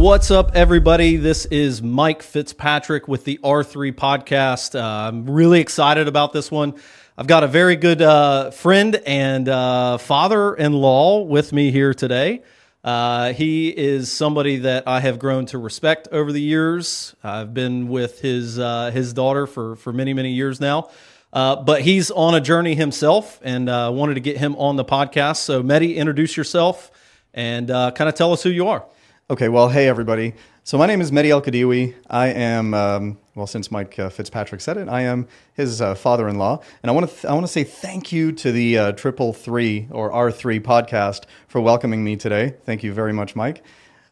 What's up, everybody? This is Mike Fitzpatrick with the R3 podcast. Uh, I'm really excited about this one. I've got a very good uh, friend and uh, father in law with me here today. Uh, he is somebody that I have grown to respect over the years. I've been with his uh, his daughter for for many many years now. Uh, but he's on a journey himself, and wanted to get him on the podcast. So, Mehdi, introduce yourself and kind of tell us who you are. Okay, well, hey everybody. So my name is Mehdi El Kheddiwi. I am, um, well, since Mike uh, Fitzpatrick said it, I am his uh, father-in-law, and I want to th- I want to say thank you to the uh, Triple Three or R Three podcast for welcoming me today. Thank you very much, Mike.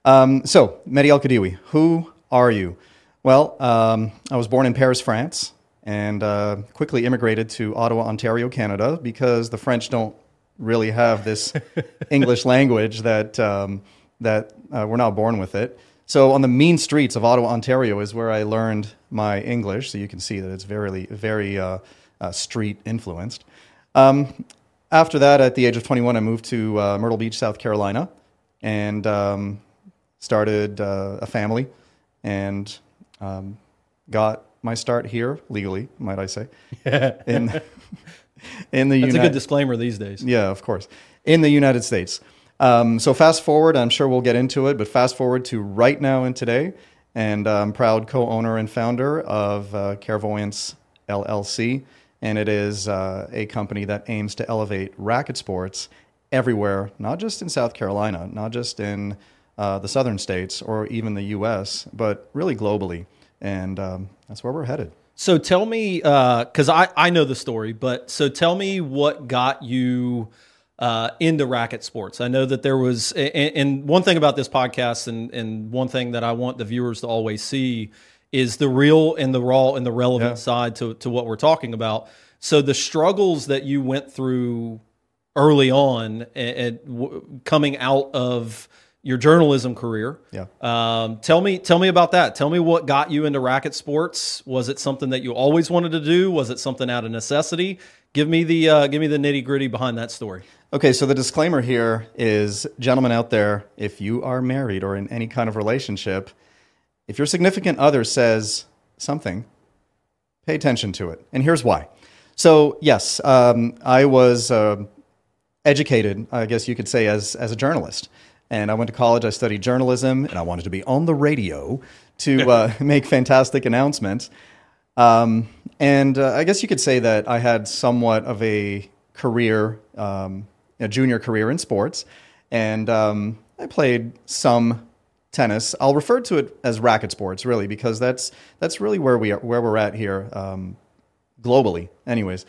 Um, so Mehdi El Kheddiwi, who are you? Well, um, I was born in Paris, France, and uh, quickly immigrated to Ottawa, Ontario, Canada, because the French don't really have this English language that um, that uh, we're not born with it. So on the mean streets of Ottawa, Ontario, is where I learned my English. So you can see that it's very, very uh, uh, street influenced. Um, after that, at the age of 21, I moved to uh, Myrtle Beach, South Carolina, and um, started uh, a family, and um, got my start here legally, might I say, in in the That's Uni- a good disclaimer these days. yeah, of course. In the United States. Um, so fast forward, I'm sure we'll get into it, but fast forward to right now and today, and I'm proud co-owner and founder of uh, Clairvoyance LLC, and it is uh, a company that aims to elevate racket sports everywhere, not just in South Carolina, not just in uh, the southern states or even the U.S., but really globally, and um, that's where we're headed. So tell me, because I, I know the story, but so tell me what got you uh, into racket sports. I know that there was, and, and one thing about this podcast, and, and one thing that I want the viewers to always see is the real and the raw and the relevant Yeah. side to, to what we're talking about. So the struggles that you went through early on and, and w- coming out of your journalism career. Yeah. Um, tell me, tell me about that. Tell me what got you into racket sports. Was it something that you always wanted to do? Was it something out of necessity? Give me the uh, give me the nitty gritty behind that story. Okay, so the disclaimer here is gentlemen out there, if you are married or in any kind of relationship, if your significant other says something, pay attention to it. And here's why. So, yes, um, I was uh, educated, I guess you could say, as, as a journalist. And I went to college, I studied journalism, and I wanted to be on the radio to uh, make fantastic announcements. Um, and uh, I guess you could say that I had somewhat of a career, um, a junior career in sports, and um, I played some tennis. I'll refer to it as racket sports, really, because that's that's really where we are, where we're at here um, globally, anyways.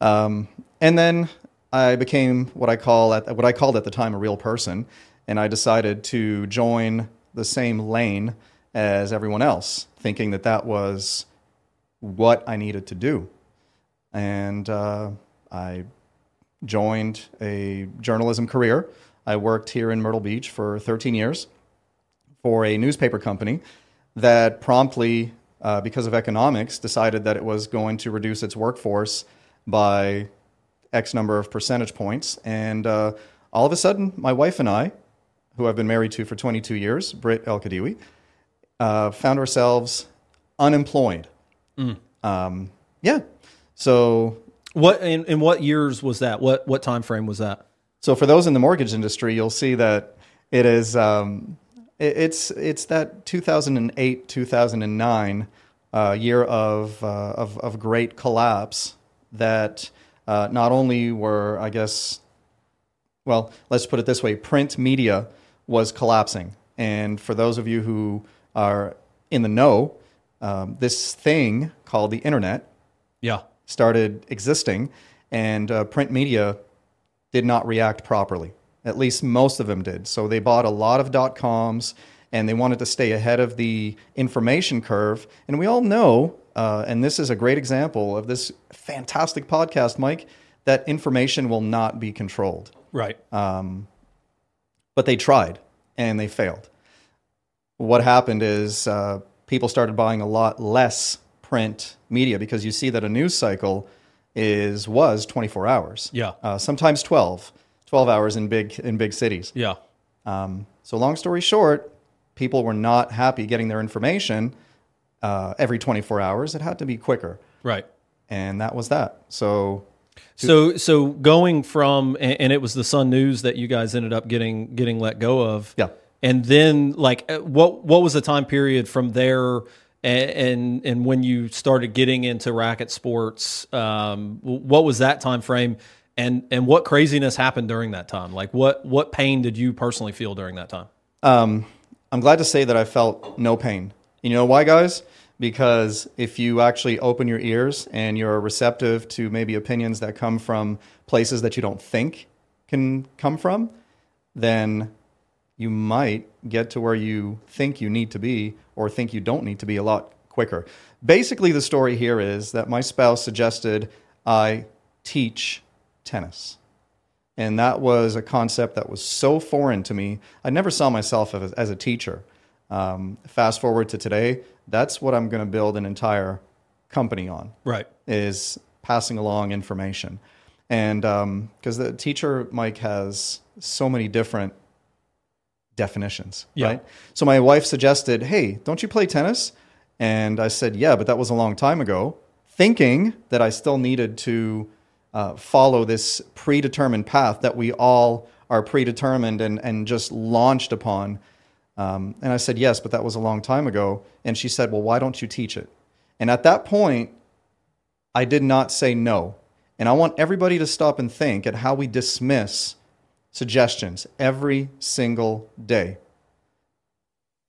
Um, and then I became what I call at what I called at the time a real person, and I decided to join the same lane as everyone else, thinking that that was what I needed to do. And uh, I joined a journalism career. I worked here in Myrtle Beach for 13 years for a newspaper company that promptly, uh, because of economics, decided that it was going to reduce its workforce by X number of percentage points. And uh, all of a sudden, my wife and I, who I've been married to for 22 years, Britt El Kheddiwi, uh, found ourselves unemployed. Um, yeah. So, What in, in what years was that? What what time frame was that? so for those in the mortgage industry, you'll see that it is um, it, it's it's that 2008 2009 uh, year of, uh, of of great collapse that uh, not only were I guess well, let's put it this way print media was collapsing. And for those of you who are in the know, um, this thing called the internet Yeah. Started existing, and uh, print media did not react properly. At least most of them did. So they bought a lot of dot coms and they wanted to stay ahead of the information curve. And we all know, uh, and this is a great example of this fantastic podcast, Mike, that information will not be controlled. Right. But they tried and they failed. What happened is uh, people started buying a lot less print media because you see that a news cycle is was 24 hours. Yeah. Uh, sometimes 12, 12 hours in big in big cities. Yeah. Um, so long story short, people were not happy getting their information uh, every 24 hours. It had to be quicker. Right. And that was that. So So so going from and, it was the Sun News that you guys ended up getting getting let go of. Yeah. And then like uh, what what was the time period from there and and, and when you started getting into racket sports um, what was that time frame and and what craziness happened during that time? Like what what pain did you personally feel during that time? Um, I'm glad to say that I felt no pain. You know why, guys? Because if you actually open your ears and you're receptive to maybe opinions that come from places that you don't think can come from, then you might get to where you think you need to be or think you don't need to be a lot quicker. Basically, the story here is that my spouse suggested I teach tennis. And that was a concept that was so foreign to me. I never saw myself as, as a teacher. Um, fast forward to today, that's what I'm going to build an entire company on. Right. Is passing along information, and because um, the teacher Mike has so many different definitions, Yeah. right? So my wife suggested, "Hey, don't you play tennis?" And I said, "Yeah, but that was a long time ago." Thinking that I still needed to uh, follow this predetermined path that we all are predetermined and, and just launched upon. Um, and I said, Yes, but that was a long time ago. And she said, Well, why don't you teach it? And at that point, I did not say no. And I want everybody to stop and think at how we dismiss suggestions every single day.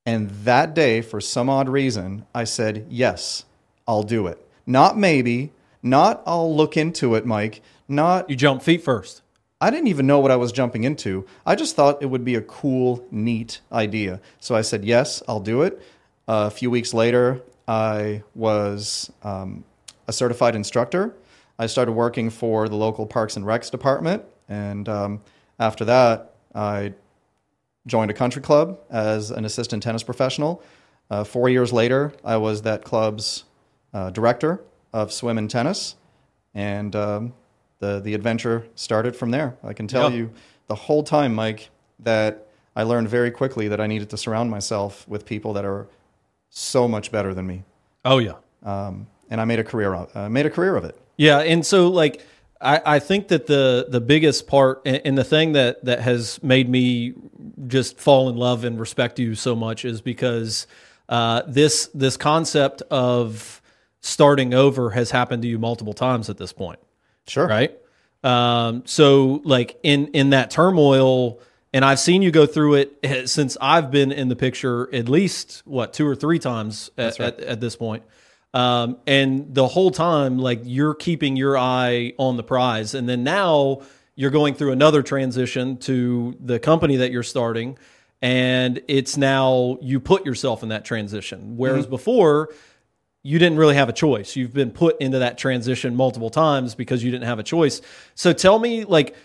And that day, for some odd reason, I said, Yes, I'll do it. Not maybe, not I'll look into it, Mike, not You jump feet first. I didn't even know what I was jumping into. I just thought it would be a cool, neat idea. So I said, yes, I'll do it. Uh, a few weeks later, I was um, a certified instructor. I started working for the local Parks and Recs department. And um, after that, I joined a country club as an assistant tennis professional. Uh, four years later, I was that club's uh, director of swim and tennis. And um, the the adventure started from there. I can tell Yeah. you the whole time, Mike, that I learned very quickly that I needed to surround myself with people that are so much better than me, Oh yeah. um, and I made a career of, uh, made a career of it. Yeah, and so like I, I think that the the biggest part and, and the thing that that has made me just fall in love and respect you so much is because uh, this this concept of starting over has happened to you multiple times at this point Sure, right? Um, so like in in that turmoil, and I've seen you go through it eh, since I've been in the picture at least what two or three times at, at, at this point. Um, and the whole time, like you're keeping your eye on the prize, and then now you're going through another transition to the company that you're starting, and it's now you put yourself in that transition. Whereas before, you didn't really have a choice. You've been put into that transition multiple times because you didn't have a choice. So tell me, like,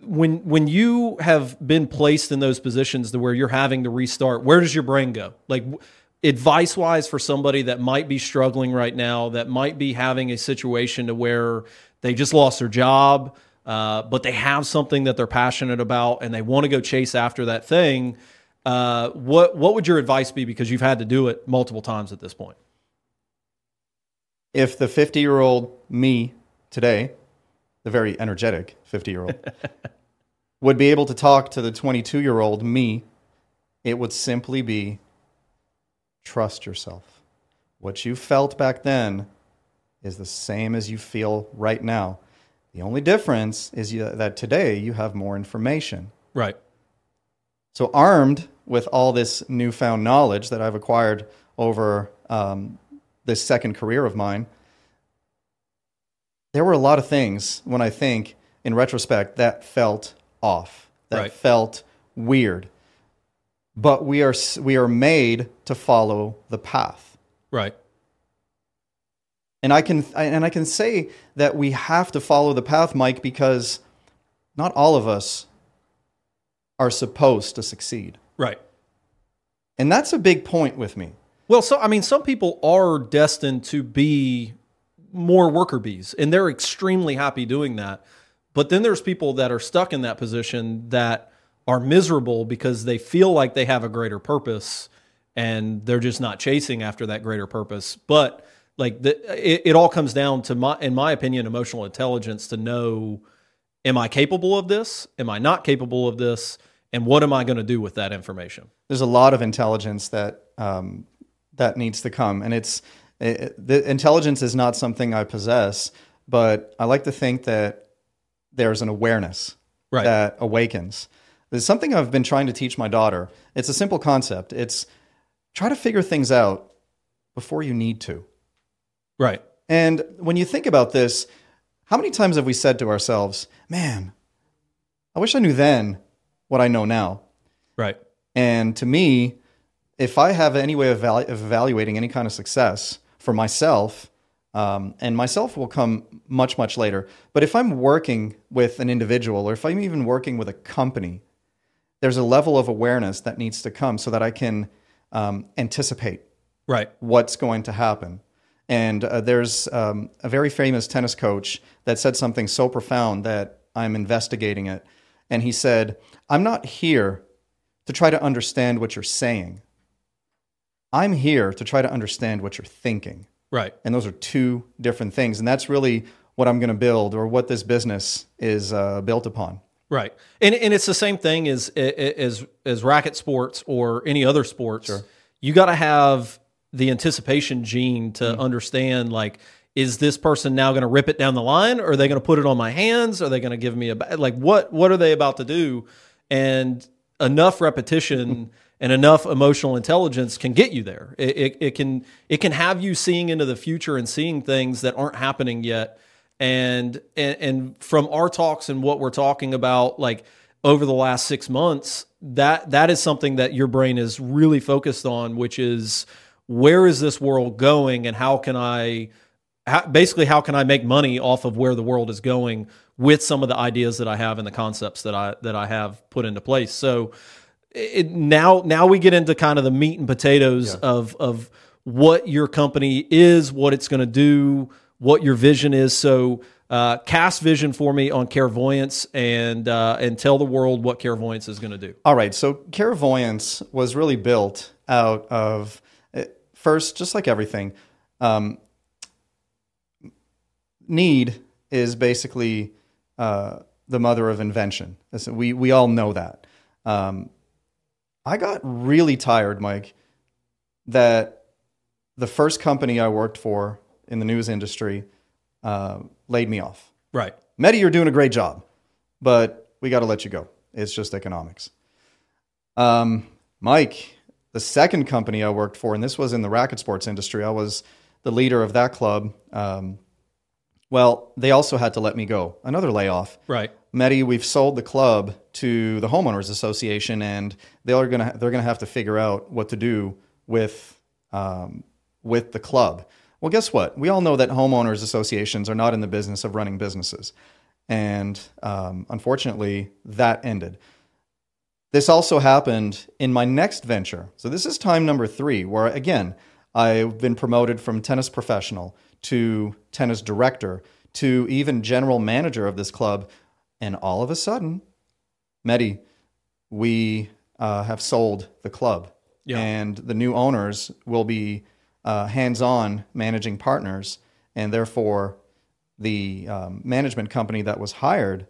when when you have been placed in those positions to where you're having to restart, where does your brain go? Like, advice wise for somebody that might be struggling right now, that might be having a situation to where they just lost their job, uh, but they have something that they're passionate about and they want to go chase after that thing. Uh, what what would your advice be? Because you've had to do it multiple times at this point. if the 50 year old me today, the very energetic 50 year old, would be able to talk to the 22 year old me, it would simply be trust yourself. What you felt back then is the same as you feel right now. The only difference is you, that today you have more information. Right. So, armed with all this newfound knowledge that I've acquired over um, this second career of mine, there were a lot of things when I think in retrospect that felt off, that Right. felt weird. But we are, we are made to follow the path. Right. And I can and I can say that we have to follow the path, Mike, because not all of us are supposed to succeed. Right. And that's a big point with me. Well, so I mean, some people are destined to be more worker bees, and they're extremely happy doing that. But then there's people that are stuck in that position that are miserable because they feel like they have a greater purpose, and they're just not chasing after that greater purpose. But like the, it, it all comes down to my, in my opinion, emotional intelligence to know, am I capable of this? Am I not capable of this? And what am I going to do with that information? There's a lot of intelligence that um, that needs to come, and it's it, the intelligence is not something I possess, but I like to think that there's an awareness Right. that awakens. There's something I've been trying to teach my daughter. It's a simple concept. It's try to figure things out before you need to. Right. And when you think about this, how many times have we said to ourselves, man, I wish I knew then what I know now? Right. And to me, if I have any way of, evalu- of evaluating any kind of success for myself, um, and myself will come much, much later. But if I'm working with an individual or if I'm even working with a company, there's a level of awareness that needs to come so that I can um, anticipate Right. what's going to happen. And uh, there's um, a very famous tennis coach that said something so profound that I'm investigating it. And he said, I'm not here to try to understand what you're saying. I'm here to try to understand what you're thinking. Right. And those are two different things. And that's really what I'm going to build or what this business is uh, built upon. Right, and and it's the same thing as as as racket sports or any other sports. You got to have the anticipation gene to mm-hmm. understand like. Is this person now going to rip it down the line? Or are they going to put it on my hands? Are they going to give me a like what? What are they about to do? And enough repetition mm-hmm. and enough emotional intelligence can get you there. It, it, it can it can have you seeing into the future and seeing things that aren't happening yet and and, and from our talks and what we're talking about like over the last six months that that is something that your brain is really focused on which is where is this world going and how can i how, basically how can i make money off of where the world is going with some of the ideas that i have and the concepts that i that i have put into place. So it, now now we get into kind of the meat and potatoes of of what your company is, what it's going to do, what your vision is. So uh, cast vision for me on clairvoyance and uh, and tell the world what clairvoyance is going to do. All right. So clairvoyance was really built out of eh, first, just like everything, um, need is basically uh, the mother of invention. We we all know that. Um, I got really tired, Mike, that the first company I worked for in the news industry uh, laid me off. Right. Mehdi, you're doing a great job, but we got to let you go. It's just economics. Um, Mike, the second company I worked for, and this was in the racket sports industry, I was the leader of that club. Um, well, they also had to let me go. Another layoff. Right. Mehdi, we've sold the club to the homeowners association, and they're gonna they're gonna have to figure out what to do with um, with the club. Well, guess what? We all know that homeowners associations are not in the business of running businesses, and um, unfortunately, that ended. This also happened in my next venture. So this is time number three, where again I've been promoted from tennis professional to tennis director to even general manager of this club, and all of a sudden, Mehdi, we uh, have sold the club, Yeah. and the new owners will be uh, hands-on managing partners, and therefore, the um, management company that was hired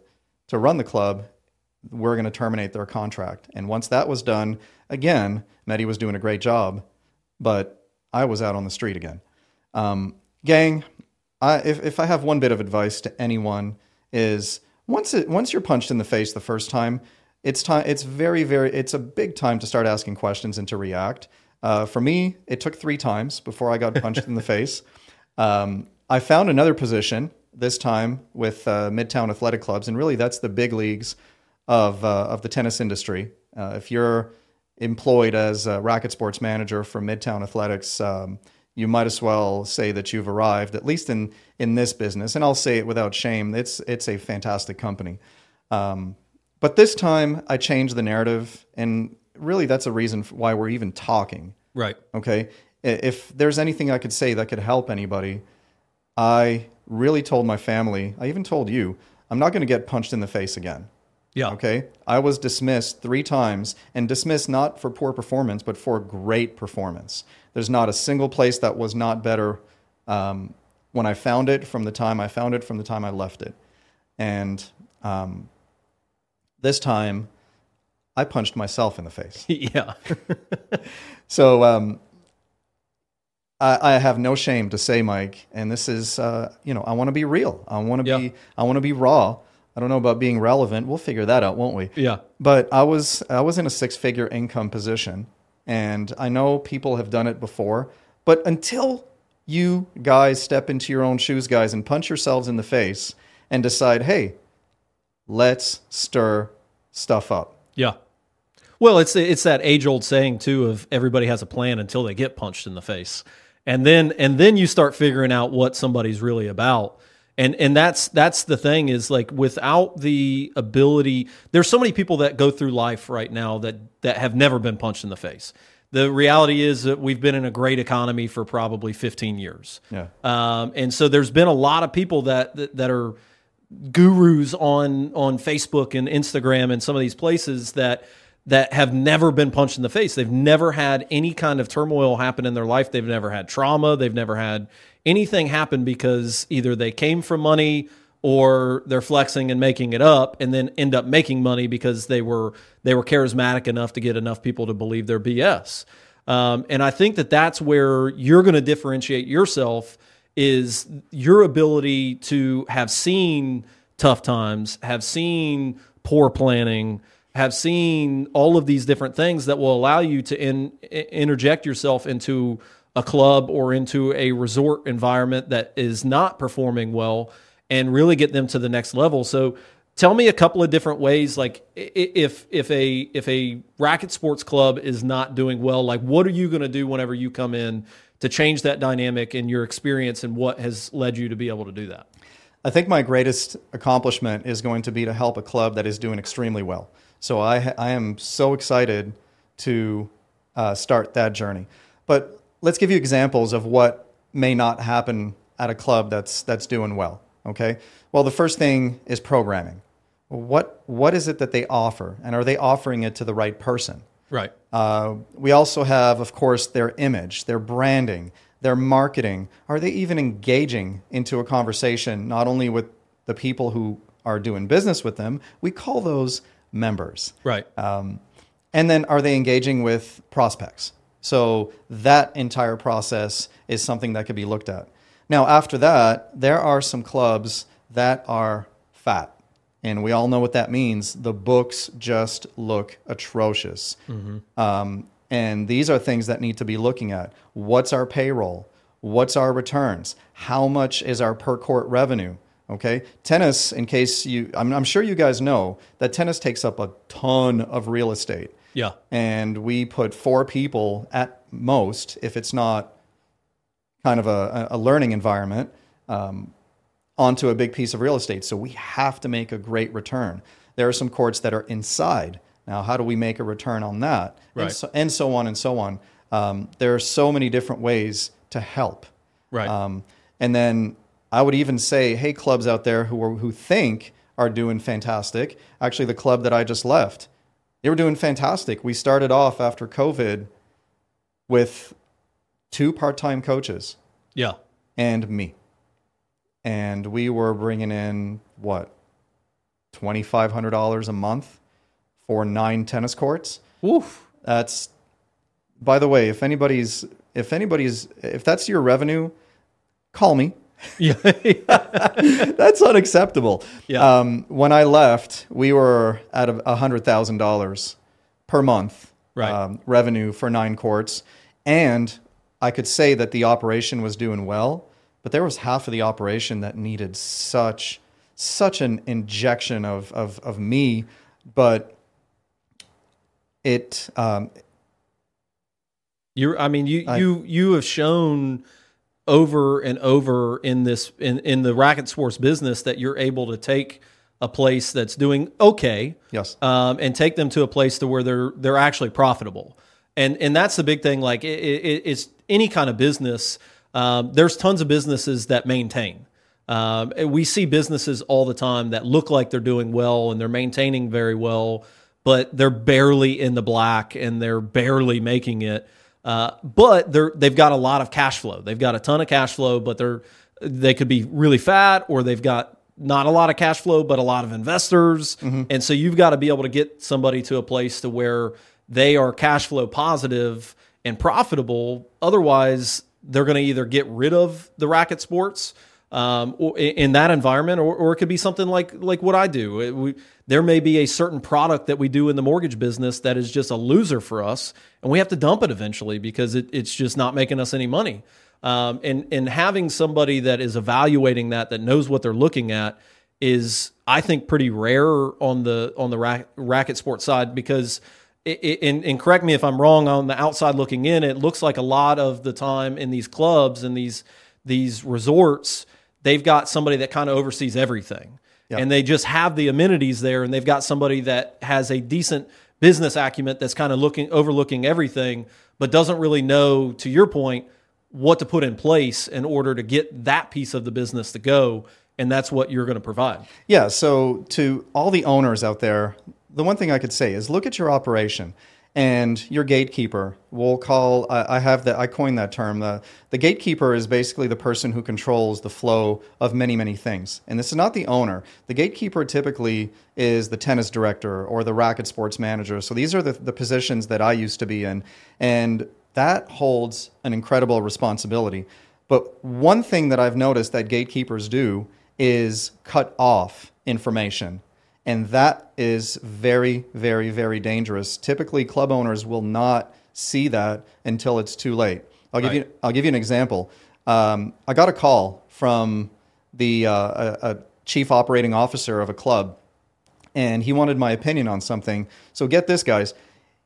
to run the club, we're going to terminate their contract. And once that was done, again, Mehdi was doing a great job, but I was out on the street again. Um, gang, I, if, if I have one bit of advice to anyone is once it, once you're punched in the face the first time, it's time. It's very very. It's a big time to start asking questions and to react. Uh, for me, it took three times before I got punched in the face. Um, I found another position this time with uh, Midtown Athletic Clubs, and really that's the big leagues of uh, of the tennis industry. Uh, if you're employed as a racket sports manager for Midtown Athletics, um, you might as well say that you've arrived, at least in in this business. And I'll say it without shame. It's it's a fantastic company. Um, but this time, I changed the narrative, and really, that's a reason why we're even talking. Right. Okay, if there's anything I could say that could help anybody, I really told my family. I even told you, I'm not going to get punched in the face again. Yeah. Okay. I was dismissed three times and dismissed not for poor performance, but for great performance. There's not a single place that was not better um, when I found it from the time I found it, from the time I left it. And um, this time, I punched myself in the face. yeah. So um, I, I have no shame to say, Mike, and this is, uh, you know, I want to be real. I want to Yeah. be, I want to be raw. I don't know about being relevant. We'll figure that out, won't we? Yeah. But I was, I was in a six-figure income position, and I know people have done it before. But until you guys step into your own shoes, guys, and punch yourselves in the face and decide, hey, let's stir stuff up. Yeah. Well, it's it's that age old saying too of everybody has a plan until they get punched in the face, and then and then you start figuring out what somebody's really about. And and that's that's the thing is like without the ability, there's so many people that go through life right now that that have never been punched in the face. The reality is that we've been in a great economy for probably 15 years. Yeah. Um, and so there's been a lot of people that that, that are gurus on on Facebook and Instagram and some of these places that that have never been punched in the face. They've never had any kind of turmoil happen in their life. They've never had trauma. They've never had anything happen because either they came from money or they're flexing and making it up and then end up making money because they were they were charismatic enough to get enough people to believe their BS. Um, and I think that that's where you're going to differentiate yourself is your ability to have seen tough times, have seen poor planning, have seen all of these different things that will allow you to in, interject yourself into a club or into a resort environment that is not performing well and really get them to the next level. So tell me a couple of different ways like if if a if a racket sports club is not doing well like what are you going to do whenever you come in to change that dynamic in your experience and what has led you to be able to do that I think my greatest accomplishment is going to be to help a club that is doing extremely well. So I, I am so excited to uh, start that journey. But let's give you examples of what may not happen at a club that's that's doing well. Okay. Well, the first thing is programming. What what is it that they offer, and are they offering it to the right person? Right Uh, we also have, of course, their image, their branding, their marketing. Are they even engaging into a conversation, not only with the people who are doing business with them? We call those members. right Um, and then are they engaging with prospects? So that entire process is something that could be looked at. Now, after that, there are some clubs that are fat. And we all know what that means. The books just look atrocious. Um, and these are things that need to be looking at. What's our payroll? What's our returns? How much is our per court revenue? Okay. Tennis, in case you, I'm, I'm sure you guys know that tennis takes up a ton of real estate. yeah And we put four people at most, if it's not kind of a, a learning environment, um, onto a big piece of real estate. So we have to make a great return. There are some courts that are inside. Now, how do we make a return on that? Right. And, so, and so on and so on. Um, there are so many different ways to help. right Um, and then I would even say, hey, clubs out there who are, who think are doing fantastic. Actually, the club that I just left, they were doing fantastic. We started off after COVID with two part-time coaches yeah and me, and we were bringing in what twenty five hundred dollars a month for nine tennis courts. Woof. That's by the way, if anybody's if anybody's if that's your revenue, call me. yeah That's unacceptable. Yeah. Um, when I left, we were at a hundred thousand dollars per month Right. um, revenue for nine courts, and I could say that the operation was doing well, but there was half of the operation that needed such such an injection of of, of me, but it um, You're, I mean, you you you have shown over and over in this in in the racket sports business that you're able to take a place that's doing okay, yes. um, and take them to a place to where they're they're actually profitable. And and that's the big thing. Like it, it, it's any kind of business. Um, there's tons of businesses that maintain. Um, we see businesses all the time that look like they're doing well and they're maintaining very well, but they're barely in the black and they're barely making it. Uh, but they're they've got a lot of cash flow. They've got a ton of cash flow, but they're they could be really fat or they've got not a lot of cash flow, but a lot of investors. And so you've got to be able to get somebody to a place to where they are cash flow positive and profitable. Otherwise, they're going to either get rid of the racket sports um, or in that environment, or, or it could be something like like what I do. It- we, there may be a certain product that we do in the mortgage business that is just a loser for us, and we have to dump it eventually because it, it's just not making us any money. Um, and and having somebody that is evaluating that that knows what they're looking at is I think pretty rare on the on the rack, racket sports side because it, and, and correct me if I'm wrong on the outside looking in it looks like a lot of the time in these clubs and these these resorts they've got somebody that kind of oversees everything and they just have the amenities there and they've got somebody that has a decent business acumen that's kind of looking overlooking everything but doesn't really know to your point what to put in place in order to get that piece of the business to go and that's what you're going to provide Yeah. So to all the owners out there, the one thing I could say is look at your operation and your gatekeeper. We'll call. I I have that. I coined that term. The the gatekeeper is basically the person who controls the flow of many many things. And this is not the owner. The gatekeeper typically is the tennis director or the racket sports manager. So these are the the positions that I used to be in, and that holds an incredible responsibility. But one thing that I've noticed that gatekeepers do is cut off information. And that is very, very, very dangerous. Typically, club owners will not see that until it's too late. I'll give you. I'll give you an example. Um, I got a call from the uh, a, a chief operating officer of a club, and he wanted my opinion on something. So get this, guys.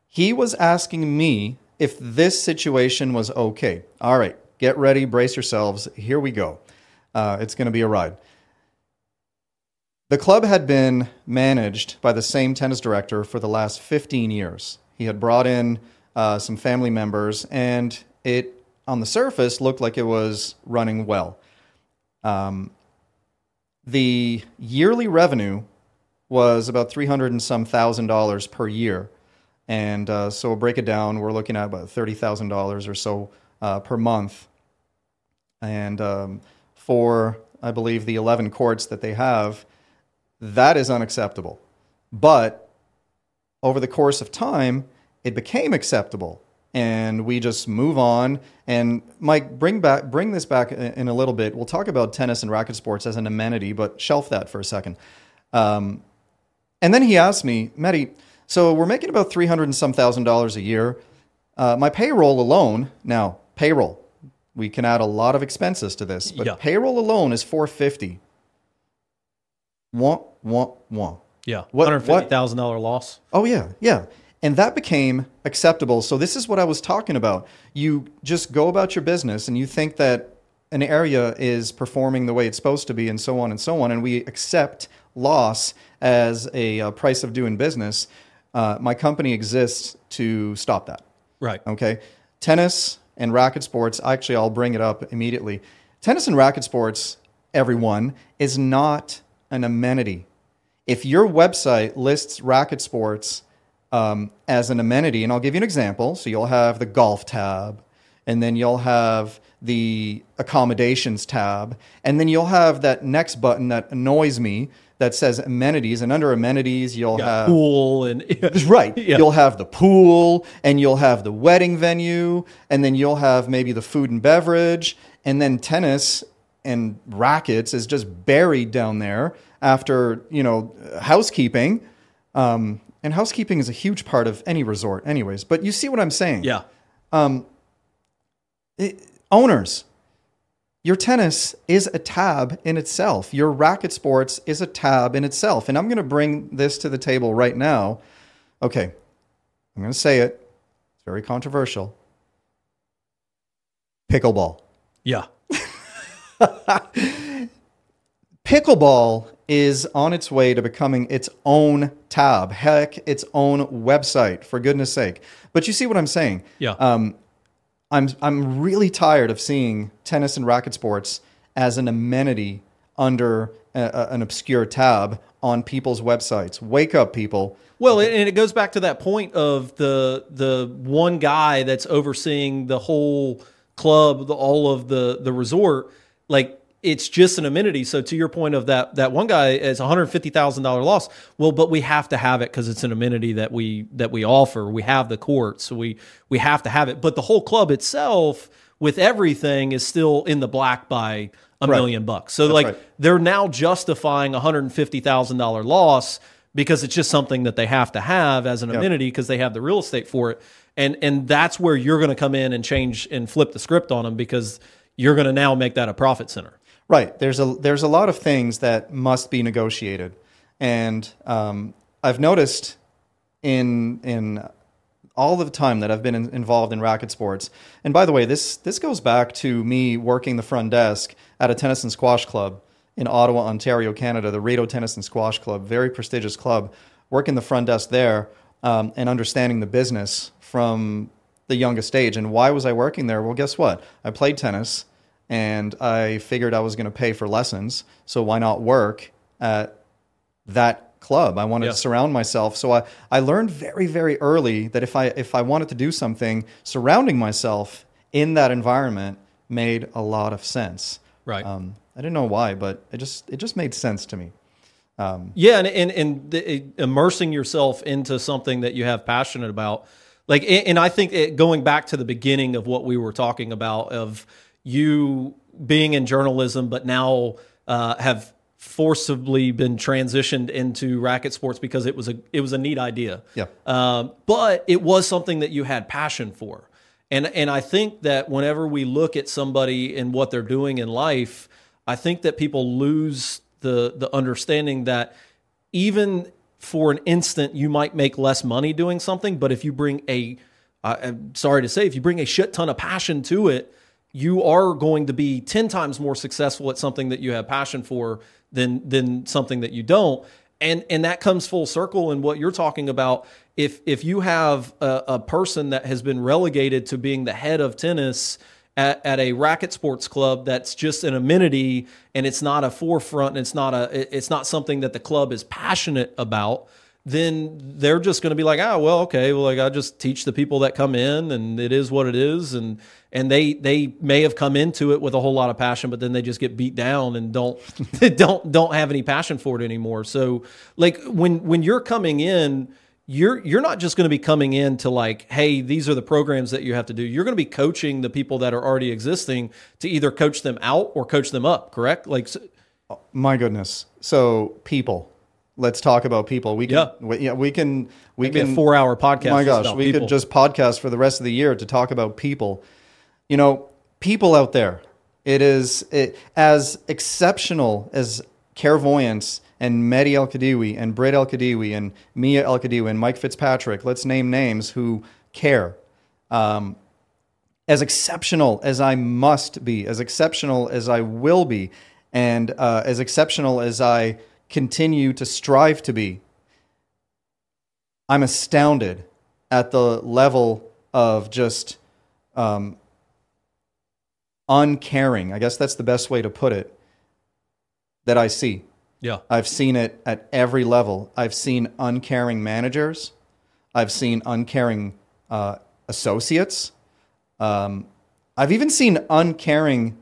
He was asking me if this situation was okay. All right, get ready, brace yourselves. Here we go. Uh, it's going to be a ride. The club had been managed by the same tennis director for the last 15 years. He had brought in uh, some family members, and it, on the surface, looked like it was running well. Um, the yearly revenue was about 300 and some thousand dollars per year. And uh, so we'll break it down. We're looking at about $30,000 or so uh, per month. And um, for, I believe, the 11 courts that they have, that is unacceptable. But over the course of time, it became acceptable. And we just move on. And Mike, bring back, bring this back in a little bit. We'll talk about tennis and racket sports as an amenity, but shelf that for a second. Um, and then he asked me, Mehdi, so we're making about three hundred and some thousand dollars a year. Uh, my payroll alone, now payroll, we can add a lot of expenses to this, but Yeah. payroll alone is four fifty. Wah, wah, wah. yeah What- $150000 loss Oh yeah, yeah. And that became acceptable. So this is what I was talking about. You just go about your business and you think that an area is performing the way it's supposed to be and so on and so on and we accept loss as a, uh price of doing business. Uh, my company exists to stop that. right Okay. Tennis and racket sports, actually, I'll bring it up immediately. Tennis and racket sports, everyone, is not an amenity. If your website lists racket sports um, as an amenity, and I'll give you an example. So you'll have the golf tab, and then you'll have the accommodations tab, and then you'll have that next button that annoys me that says amenities. And under amenities, you'll have pool and Right. Yeah. You'll have the pool and you'll have the wedding venue and then you'll have maybe the food and beverage and then tennis and rackets is just buried down there after, you know, housekeeping. Um, and housekeeping is a huge part of any resort anyways. But you see what I'm saying? yeah It- owners, your tennis is a tab in itself. Your racket sports is a tab in itself. And I'm going to bring this to the table right now. Okay, I'm going to say it. It's very controversial. Pickleball. yeah Pickleball is on its way to becoming its own tab, heck, its own website, for goodness sake. But you see what I'm saying? yeah um, I'm I'm really tired of seeing tennis and racket sports as an amenity under a, a- an obscure tab on people's websites. Wake up, people. Well, and it goes back to that point of the the one guy that's overseeing the whole club, the, all of the the resort. Like it's just an amenity. So to your point of that that one guy is one hundred fifty thousand dollar loss. Well, but we have to have it because it's an amenity that we that we offer. We have the court, so we we have to have it. But the whole club itself, with everything, is still in the black by a Right. million bucks. So like right. they're now justifying a hundred and fifty thousand dollar loss because it's just something that they have to have as an amenity because they have the real estate for it. And and that's where you're going to come in and change and flip the script on them because you're going to now make that a profit center. Right. There's a there's a lot of things that must be negotiated, and um, I've noticed in in all the time that I've been in, involved in racket sports. And by the way, this this goes back to me working the front desk at a tennis and squash club in Ottawa, Ontario, Canada, the Rideau Tennis and Squash Club, very prestigious club. Working the front desk there um, and understanding the business from the youngest age. And why was I working there? Well, guess what? I played tennis and I figured I was going to pay for lessons. So why not work at that club? I wanted Yeah. to surround myself. So I, I learned very, very early that if I, if I wanted to do something, surrounding myself in that environment made a lot of sense. Right. Um, I didn't know why, but it just, it just made sense to me. Yeah, and and, and the, immersing yourself into something that you have passionate about, like, and I think it, going back to the beginning of what we were talking about of you being in journalism, but now uh, have forcibly been transitioned into racket sports because it was a it was a neat idea. Yeah. Um, but it was something that you had passion for. And and I think that whenever we look at somebody and what they're doing in life, I think that people lose the the understanding that even for an instant you might make less money doing something, but if you bring a I- I'm sorry to say, if you bring a shit ton of passion to it, you are going to be 10 times more successful at something that you have passion for than than something that you don't. And and that comes full circle in what you're talking about. If if you have a, a person that has been relegated to being the head of tennis at, at a racket sports club that's just an amenity and it's not a forefront and it's not a it's not something that the club is passionate about then they're just going to be like, oh well, okay, well, like I just teach the people that come in, and it is what it is, and and they they may have come into it with a whole lot of passion, but then they just get beat down and don't don't don't have any passion for it anymore. So like when when you're coming in. You're you're not just going to be coming in to like, hey, these are the programs that you have to do. You're going to be coaching the people that are already existing to either coach them out or coach them up. Correct? Like, so- oh, My goodness. So people, let's talk about people. We can, Yeah. we, yeah, we can, we maybe can a four hour podcast. my gosh, we people. could just podcast for the rest of the year to talk about people. You know, people out there. It is it, as exceptional as clairvoyance and Mehdi El Kheddiwi and Britt El Kheddiwi and Mia El Kheddiwi and Mike Fitzpatrick. Let's name names who care. Um, as exceptional as I must be, as exceptional as I will be, and uh, as exceptional as I continue to strive to be, I'm astounded at the level of just um, uncaring. I guess that's the best way to put it. That I see. Yeah, I've seen it at every level. I've seen uncaring managers. I've seen uncaring uh, associates. Um, I've even seen uncaring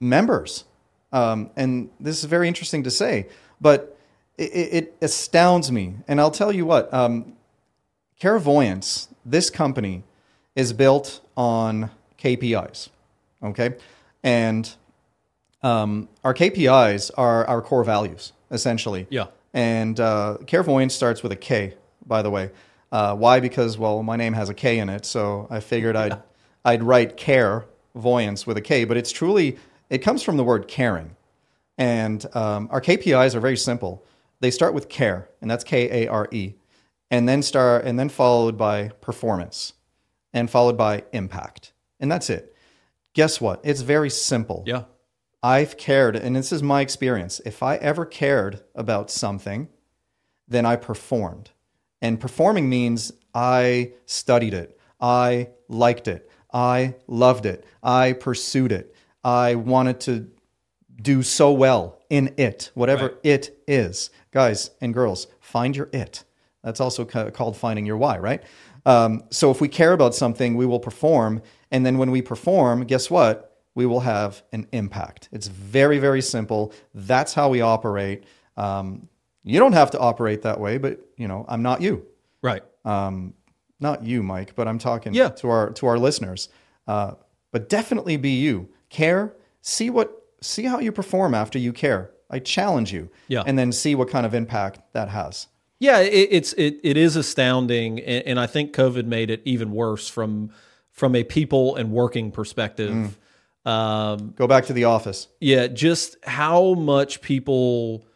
members. Um, and this is very interesting to say, but it, it astounds me. And I'll tell you what, um, Clairvoyance, this company, is built on KPIs. Okay. And um, our KPIs are our core values, essentially. yeah. And uh, Clairvoyance starts with a K, by the way. Uh, why? Because well, my name has a K in it, so I figured I'd I'd write care voyance with a K. But it's truly it comes from the word caring, and um, our KPIs are very simple. They start with care, and that's K A R E, and then start and then followed by performance, and followed by impact, and that's it. Guess what? It's very simple. Yeah. I've cared, and this is my experience. If I ever cared about something, then I performed. And performing means I studied it, I liked it, I loved it, I pursued it, I wanted to do so well in it, whatever Right. it is. Guys and girls, find your it. That's also ca- called finding your why, right? Um, so if we care about something, we will perform. And then when we perform, guess what? We will have an impact. It's very, very simple. That's how we operate. Um, you don't have to operate that way, but you know, I'm not you Right. um, not you, Mike, but I'm talking Yeah. to our to our listeners. Uh, but definitely be you. Care. See what. See how you perform after you care. I challenge you. Yeah. And then see what kind of impact that has. Yeah, it, it's it, it is astounding, and, and I think COVID made it even worse from from a people and working perspective. Um, Go back to the office. yeah, just how much people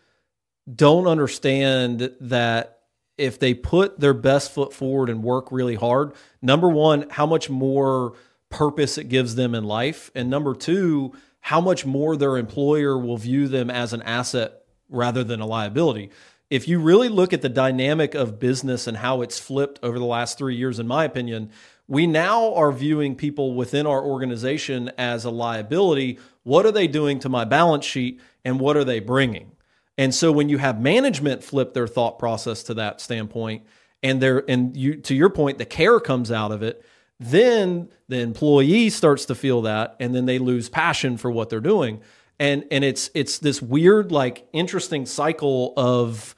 don't understand that if they put their best foot forward and work really hard, number one, how much more purpose it gives them in life, and number two, how much more their employer will view them as an asset rather than a liability. If you really look at the dynamic of business and how it's flipped over the last three years, in my opinion, we now are viewing people within our organization as a liability. What are they doing to my balance sheet and what are they bringing? And so when you have management flip their thought process to that standpoint, and they're and you to your point, the care comes out of it, then the employee starts to feel that, and then they lose passion for what they're doing. And and it's it's this weird, like interesting cycle of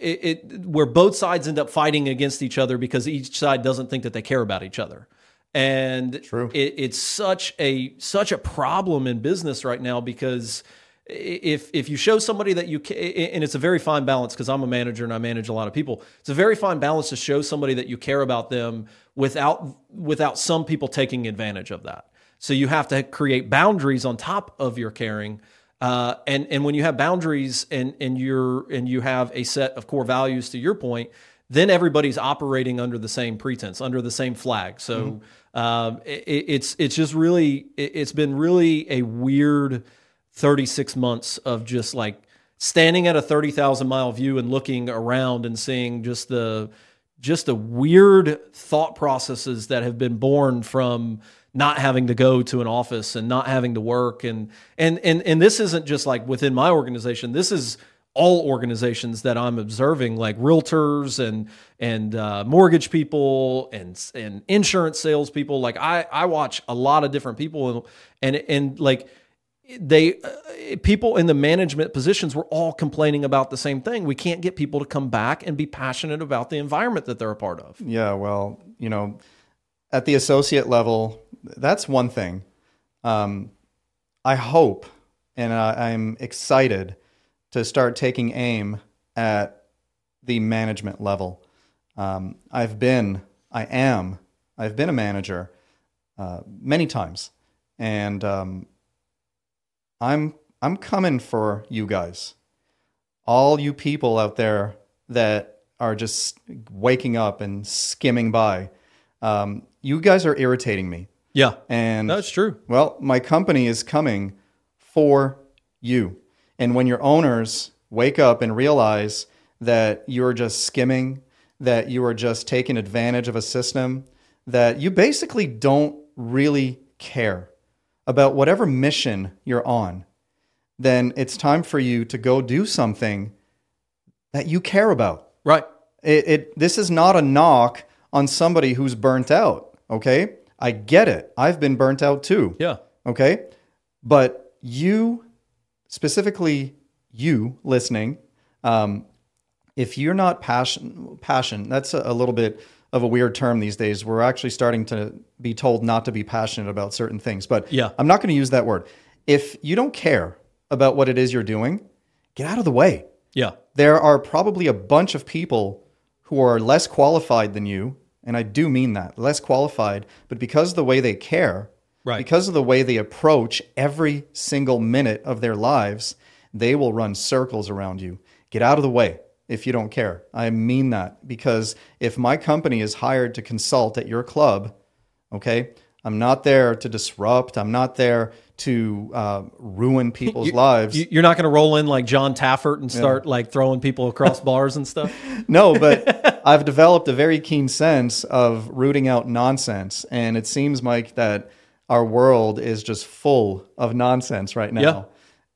it, it where both sides end up fighting against each other because each side doesn't think that they care about each other. And True. It, it's such a such a problem in business right now because if if you show somebody that you and it's a very fine balance because I'm a manager and I manage a lot of people. It's a very fine balance to show somebody that you care about them without without some people taking advantage of that. So you have to create boundaries on top of your caring uh, and and when you have boundaries and and you're and you have a set of core values to your point, then everybody's operating under the same pretense, under the same flag. So um, it, it's it's just really it, it's been really a weird 36 months of just like standing at a 30,000 mile view and looking around and seeing just the just the weird thought processes that have been born from not having to go to an office and not having to work and and and and this isn't just like within my organization this is all organizations that I'm observing like realtors and and uh, mortgage people and and insurance salespeople like I I watch a lot of different people and and, and like they uh, people in the management positions were all complaining about the same thing. We can't get people to come back and be passionate about the environment that they're a part of. Yeah, well, you know, at the associate level, that's one thing. Um, I hope and I, I'm excited to start taking aim at the management level. Um, I've been, I am, I've been a manager uh, many times, and um, I'm I'm coming for you guys, all you people out there that are just waking up and skimming by. Um, you guys are irritating me, Yeah, and that's true. well, my company is coming for you. And when your owners wake up and realize that you're just skimming, that you are just taking advantage of a system, that you basically don't really care about whatever mission you're on, then it's time for you to go do something that you care about. Right. It, it this is not a knock on somebody who's burnt out. Okay, I get it. I've been burnt out too. Yeah. Okay, but you specifically, you listening, um, if you're not passion, passion, that's a, a little bit of a weird term these days. We're actually starting to be told not to be passionate about certain things, but Yeah. I'm not going to use that word. If you don't care about what it is you're doing, get out of the way Yeah. there are probably a bunch of people who are less qualified than you, and I do mean that, less qualified, but because of the way they care, Right. because of the way they approach every single minute of their lives, they will run circles around you. Get out of the way if you don't care. I mean that because if my company is hired to consult at your club, okay, I'm not there to disrupt. I'm not there to uh, ruin people's lives. You- You're not going to roll in like John Taffer and start like throwing people across bars and stuff. No, but I've developed a very keen sense of rooting out nonsense. And it seems, Mike, that our world is just full of nonsense right now. Yeah.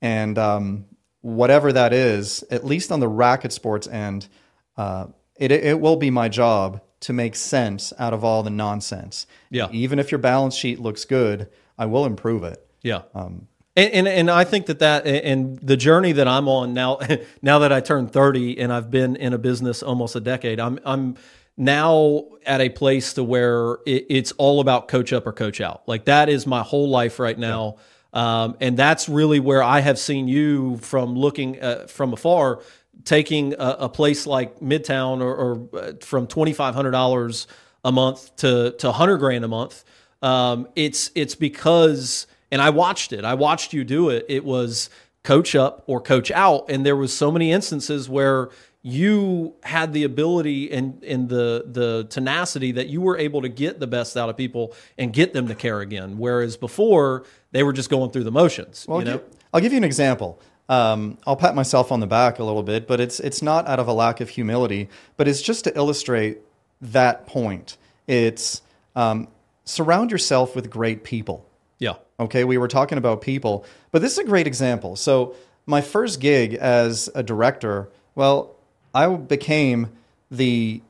And um, whatever that is, at least on the racket sports end, uh, it, it will be my job to make sense out of all the nonsense. Yeah. Even if your balance sheet looks good, I will improve it. Yeah. Um, and, and, and I think that that and the journey that I'm on now now that I turned 30 and I've been in a business almost a decade I'm I'm now at a place to where it, it's all about coach up or coach out like that is my whole life right now yeah. um, and that's really where I have seen you from looking uh, from afar taking a, a, place like Midtown or, or uh, from twenty five hundred dollars a month to to hundred grand a month um, it's it's because and I watched it. I watched you do it. It was coach up or coach out, and there was so many instances where you had the ability and, and the the tenacity that you were able to get the best out of people and get them to care again. Whereas before they were just going through the motions. Well, you know? I'll give you an example. Um, I'll pat myself on the back a little bit, but it's it's not out of a lack of humility, but it's just to illustrate that point. It's um, surround yourself with great people. Yeah. Okay, we were talking about people, but this is a great example. So, my first gig as a director, well, I became the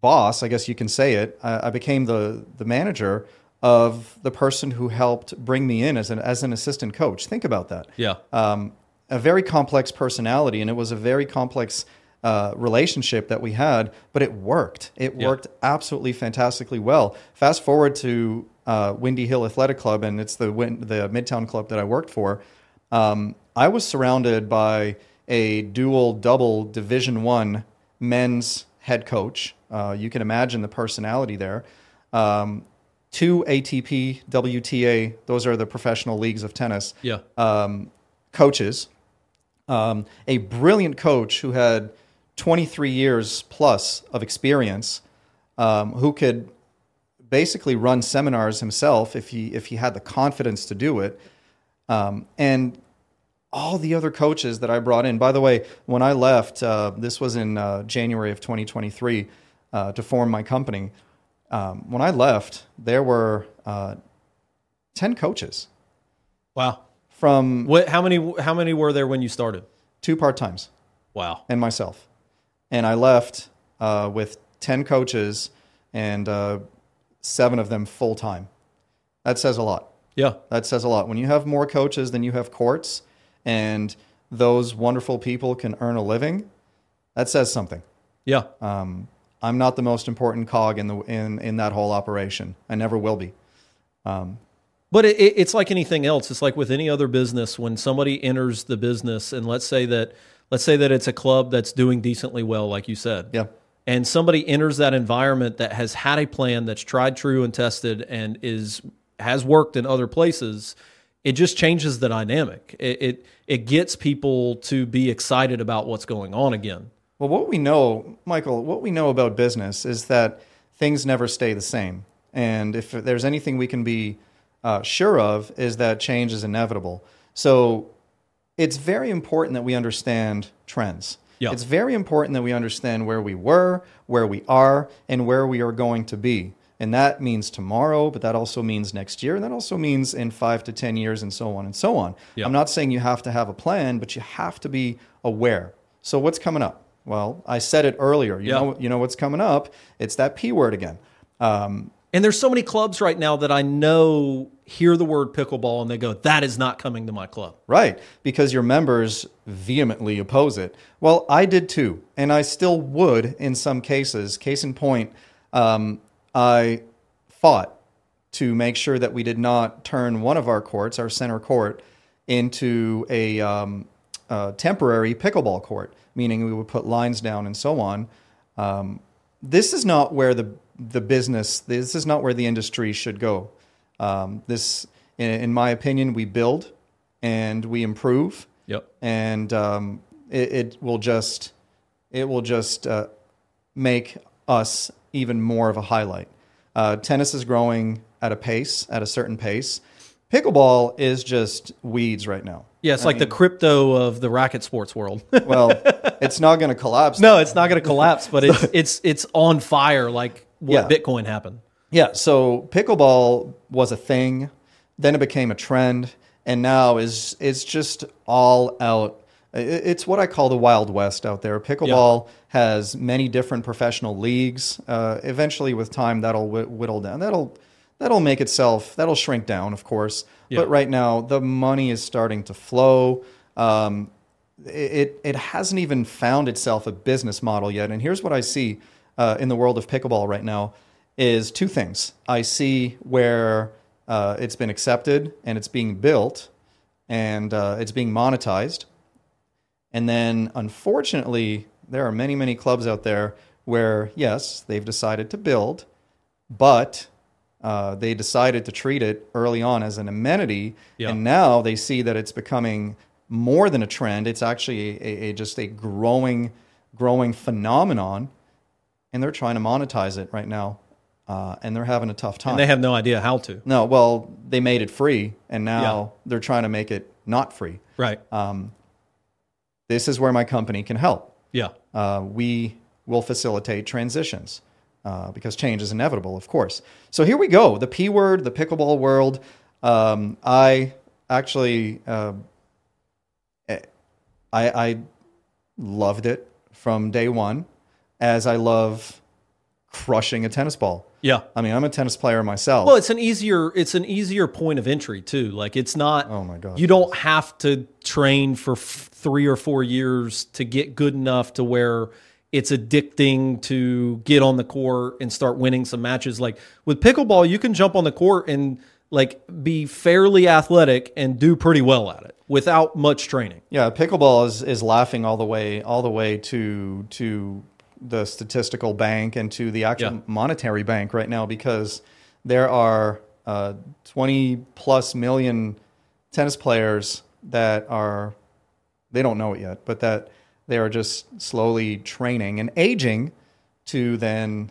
boss, I guess you can say it. I, became the the manager of the person who helped bring me in as an as an assistant coach. Think about that. Yeah. Um, a very complex personality, and it was a very complex uh, relationship that we had, but it worked. It yeah. worked absolutely fantastically well. Fast forward to uh, Windy Hill Athletic Club, and it's the the Midtown club that I worked for. Um, I was surrounded by a dual double Division One men's head coach. Uh, you can imagine the personality there. Um, two ATP, WTA, those are the professional leagues of tennis. Yeah. Um, coaches, um, a brilliant coach who had 23 years plus of experience, um, who could basically run seminars himself if he if he had the confidence to do it. Um, and all the other coaches that I brought in. By the way, when I left, uh, this was in uh, January of 2023 uh, to form my company. Um, when I left, there were uh, ten coaches. Wow! From what? How many? How many were there when you started? Two part times. Wow! And myself, and I left uh, with ten coaches and uh, seven of them full time. That says a lot. Yeah. That says a lot. When you have more coaches than you have courts and those wonderful people can earn a living, that says something. Yeah. Um, I'm not the most important cog in the in in that whole operation. I never will be. Um, but it, it's like anything else. It's like with any other business. When somebody enters the business, and let's say that let's say that it's a club that's doing decently well, like you said. Yeah and somebody enters that environment that has had a plan that's tried, true, and tested, and is has worked in other places, it just changes the dynamic. It, it it, gets people to be excited about what's going on again. Well, what we know, Michael, what we know about business is that things never stay the same, and if there's anything we can be uh, sure of, is that change is inevitable. So it's very important that we understand trends. Yeah. It's very important that we understand where we were, where we are, and where we are going to be. And that means tomorrow, but that also means next year. And that also means in five to 10 years, and so on and so on. Yeah. I'm not saying you have to have a plan, but you have to be aware. So, what's coming up? Well, I said it earlier. You, yeah. know, you know what's coming up? It's that P word again. Um, and there's so many clubs right now that I know hear the word pickleball and they go, that is not coming to my club. Right, because your members vehemently oppose it. Well, I did too, and I still would in some cases. Case in point, um, I fought to make sure that we did not turn one of our courts, our center court, into a, um, a temporary pickleball court, meaning we would put lines down and so on. Um, this is not where the the business. This is not where the industry should go. Um, this, in, in, my opinion, we build and we improve. Yep. And um, it, it, will just it will just uh, make us even more of a highlight. Uh, tennis is growing at a pace, at a certain pace. Pickleball is just weeds right now. Yeah, it's I like mean, the crypto of the racket sports world. well, it's not going to collapse. No, it's not going to collapse, but it's it's it's on fire like what yeah. Bitcoin happened. Yeah, so pickleball was a thing, then it became a trend, and now is it's just all out. It's what I call the Wild West out there. Pickleball has many different professional leagues. Uh, eventually, with time, that'll whi- whittle down. That'll that'll make itself. That'll shrink down, of course. Yeah. But right now, the money is starting to flow. Um, it it hasn't even found itself a business model yet. And here's what I see uh, in the world of pickleball right now is two things. I see where uh, it's been accepted and it's being built and uh, it's being monetized. And then, unfortunately, there are many, many clubs out there where, yes, they've decided to build, but uh, they decided to treat it early on as an amenity. Yeah. And now they see that it's becoming more than a trend. It's actually a, a, just a growing, growing phenomenon. And they're trying to monetize it right now. Uh, and they're having a tough time. And they have no idea how to. no, well, they made it free, and now Yeah. they're trying to make it not free. Right. Um, this is where my company can help. yeah. Uh, we will facilitate transitions uh, because change is inevitable, of course. So here we go. The P word, the pickleball world. Um, I actually, uh, I, I loved it from day one, as I love crushing a tennis ball. Yeah. I mean, I'm a tennis player myself. Well, it's an easier it's an easier point of entry too. Like it's not. Oh my God. You don't have to train for f- three or four years to get good enough to where it's addicting to get on the court and start winning some matches. Like with pickleball, you can jump on the court and like be fairly athletic and do pretty well at it without much training. Yeah, pickleball is, is laughing all the way all the way to to the statistical bank and to the actual Yeah. monetary bank right now because there are uh, 20 plus million tennis players that are they don't know it yet, but that they are just slowly training and aging to then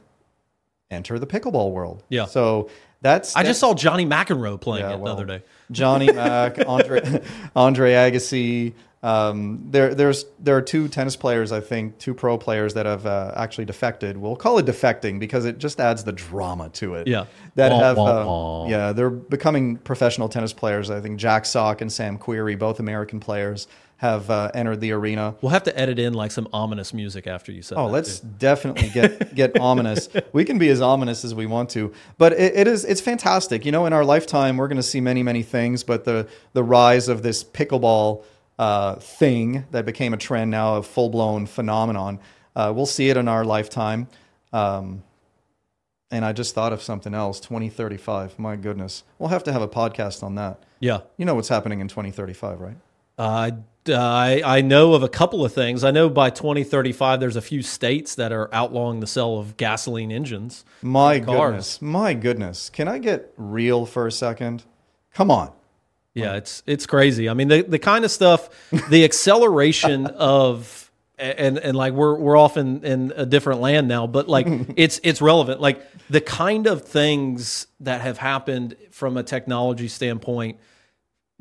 enter the pickleball world. Yeah. So that's I just saw Johnny McEnroe playing Yeah, it well, the other day. Johnny Mack, Andre Andre Agassi. Um, there, there's there are two tennis players, I think, two pro players that have uh, actually defected. We'll call it defecting because it just adds the drama to it. Yeah. that Wah, have wah, uh, wah. yeah, they're becoming professional tennis players. I think Jack Sock and Sam Querrey, both American players, have uh, entered the arena. We'll have to edit in like some ominous music after you said Oh, let's too. definitely get get ominous. We can be as ominous as we want to, but it, it is it's fantastic. You know, in our lifetime, we're going to see many many things, but the the rise of this pickleball uh, thing that became a trend now, a full blown phenomenon. Uh, we'll see it in our lifetime. Um, and I just thought of something else. Twenty thirty five. My goodness, we'll have to have a podcast on that. Yeah. You know what's happening in twenty thirty five, right? Uh, I I know of a couple of things. I know by 2035, there's a few states that are outlawing the sale of gasoline engines. My goodness, my goodness. Can I get real for a second? Come on. Yeah, it's it's crazy. I mean, the the kind of stuff, the acceleration of and and like we're we're off in, in a different land now, but like it's it's relevant. Like the kind of things that have happened from a technology standpoint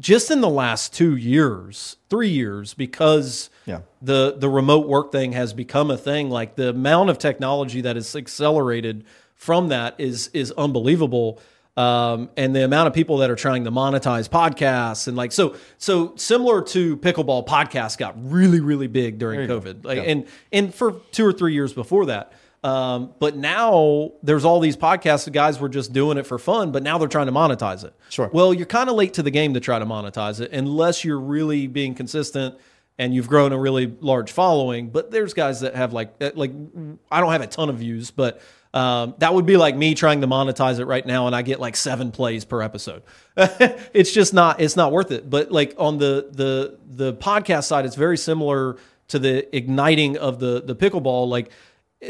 just in the last two years, three years, because Yeah. the the remote work thing has become a thing. Like the amount of technology that is accelerated from that is is unbelievable. Um, and the amount of people that are trying to monetize podcasts and like so so similar to pickleball podcasts got really really big during COVID like and and for two or three years before that um, but now there's all these podcasts. The guys were just doing it for fun, but now they're trying to monetize it. Sure. Well, you're kind of late to the game to try to monetize it unless you're really being consistent and you've grown a really large following. But there's guys that have like like I don't have a ton of views, but um, that would be like me trying to monetize it right now, and I get like seven plays per episode. it's just not it's not worth it. But like on the the the podcast side, it's very similar to the igniting of the the pickleball. Like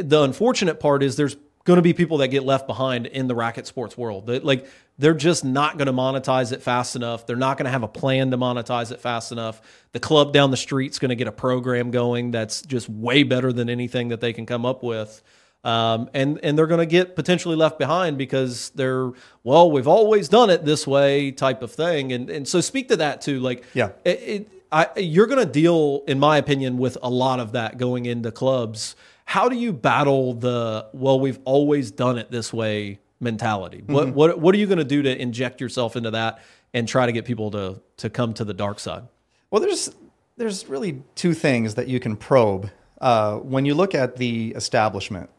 the unfortunate part is there's going to be people that get left behind in the racket sports world. That like they're just not going to monetize it fast enough. They're not going to have a plan to monetize it fast enough. The club down the street's going to get a program going that's just way better than anything that they can come up with. Um, and and they're going to get potentially left behind because they're well, we've always done it this way type of thing. And and so speak to that too. Like Yeah. it, it, I, you're going to deal, in my opinion, with a lot of that going into clubs. How do you battle the well? We've always done it this way mentality. What what what are you going to do to inject yourself into that and try to get people to to come to the dark side? Well, there's there's really two things that you can probe uh, when you look at the establishment.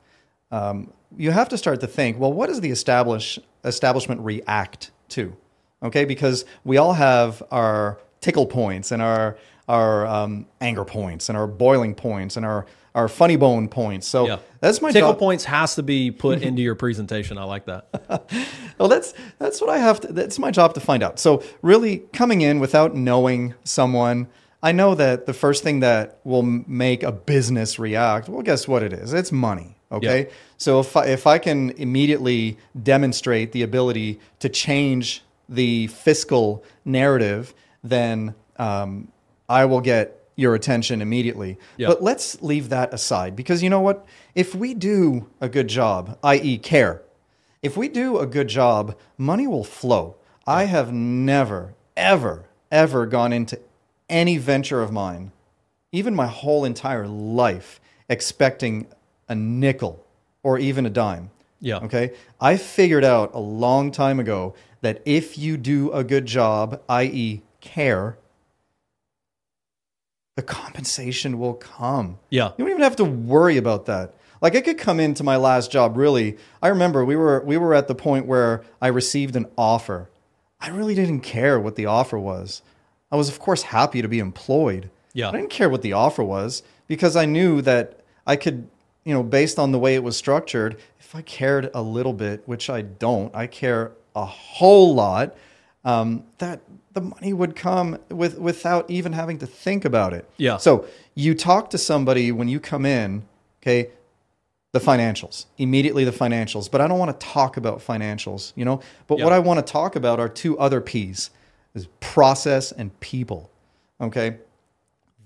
Um, you have to start to think, well, what does the establish establishment react to? Okay, because we all have our tickle points and our our um, anger points and our boiling points and our our funny bone points. So Yeah. that's my Tickle points has to be put into your presentation. I like that. Well, that's that's what I have to. That's my job to find out. So really, coming in without knowing someone, I know that the first thing that will make a business react. Well, guess what it is? It's money. Okay. Yeah. So if I, if I can immediately demonstrate the ability to change the fiscal narrative, then um, I will get your attention immediately. But let's leave that aside because you know what? If we do a good job, i.e., care, if we do a good job, money will flow. I have never, ever, ever gone into any venture of mine, even my whole entire life, expecting a nickel or even a dime. Yeah. Okay. I figured out a long time ago that if you do a good job, i.e., care, the compensation will come. Yeah. You don't even have to worry about that. Like I could come into my last job really. I remember we were we were at the point where I received an offer. I really didn't care what the offer was. I was of course happy to be employed. Yeah. I didn't care what the offer was because I knew that I could, you know, based on the way it was structured, if I cared a little bit, which I don't, I care a whole lot, um, that the money would come with without even having to think about it. Yeah. So you talk to somebody when you come in, okay, the financials, immediately the financials. But I don't want to talk about financials, you know? But what I want to talk about are two other P's is process and people. Okay.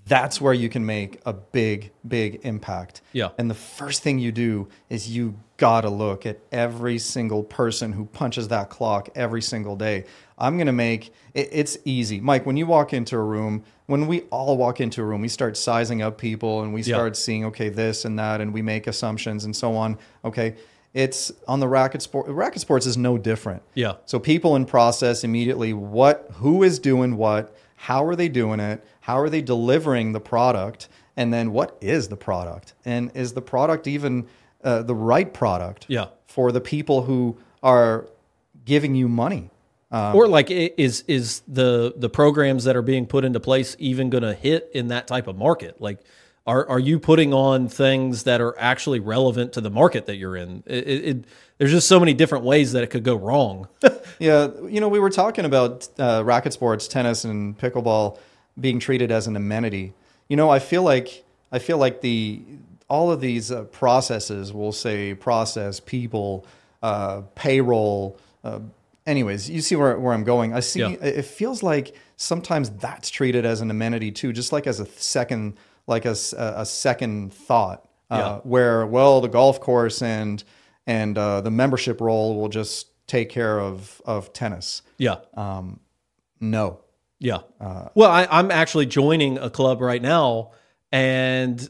That's where you can make a big, big impact. Yeah. And the first thing you do is you got to look at every single person who punches that clock every single day. I'm going to make it, it's easy. Mike, when you walk into a room, when we all walk into a room, we start sizing up people and we Yeah. start seeing, okay, this and that, and we make assumptions and so on. Okay. It's on the racket sport. Racket sports is no different. Yeah. So people in process immediately what who is doing what, how are they doing it, how are they delivering the product, and then what is the product, and is the product even uh, the right product Yeah. for the people who are giving you money? Um, or like is is the the programs that are being put into place even going to hit in that type of market like are are you putting on things that are actually relevant to the market that you're in it, it, it- there's just so many different ways that it could go wrong Yeah, you know, we were talking about uh, racket sports, tennis, and pickleball being treated as an amenity. You know, I feel like I feel like the all of these uh, processes, we'll say process, people, uh, payroll. Uh, anyways, you see where, where I'm going. I see. Yeah. It feels like sometimes that's treated as an amenity too, just like as a second, like a, a second thought. Uh, Yeah. Where well, the golf course and and uh, the membership role will just take care of of tennis. yeah Um, No. yeah Uh, well I, i'm actually joining a club right now and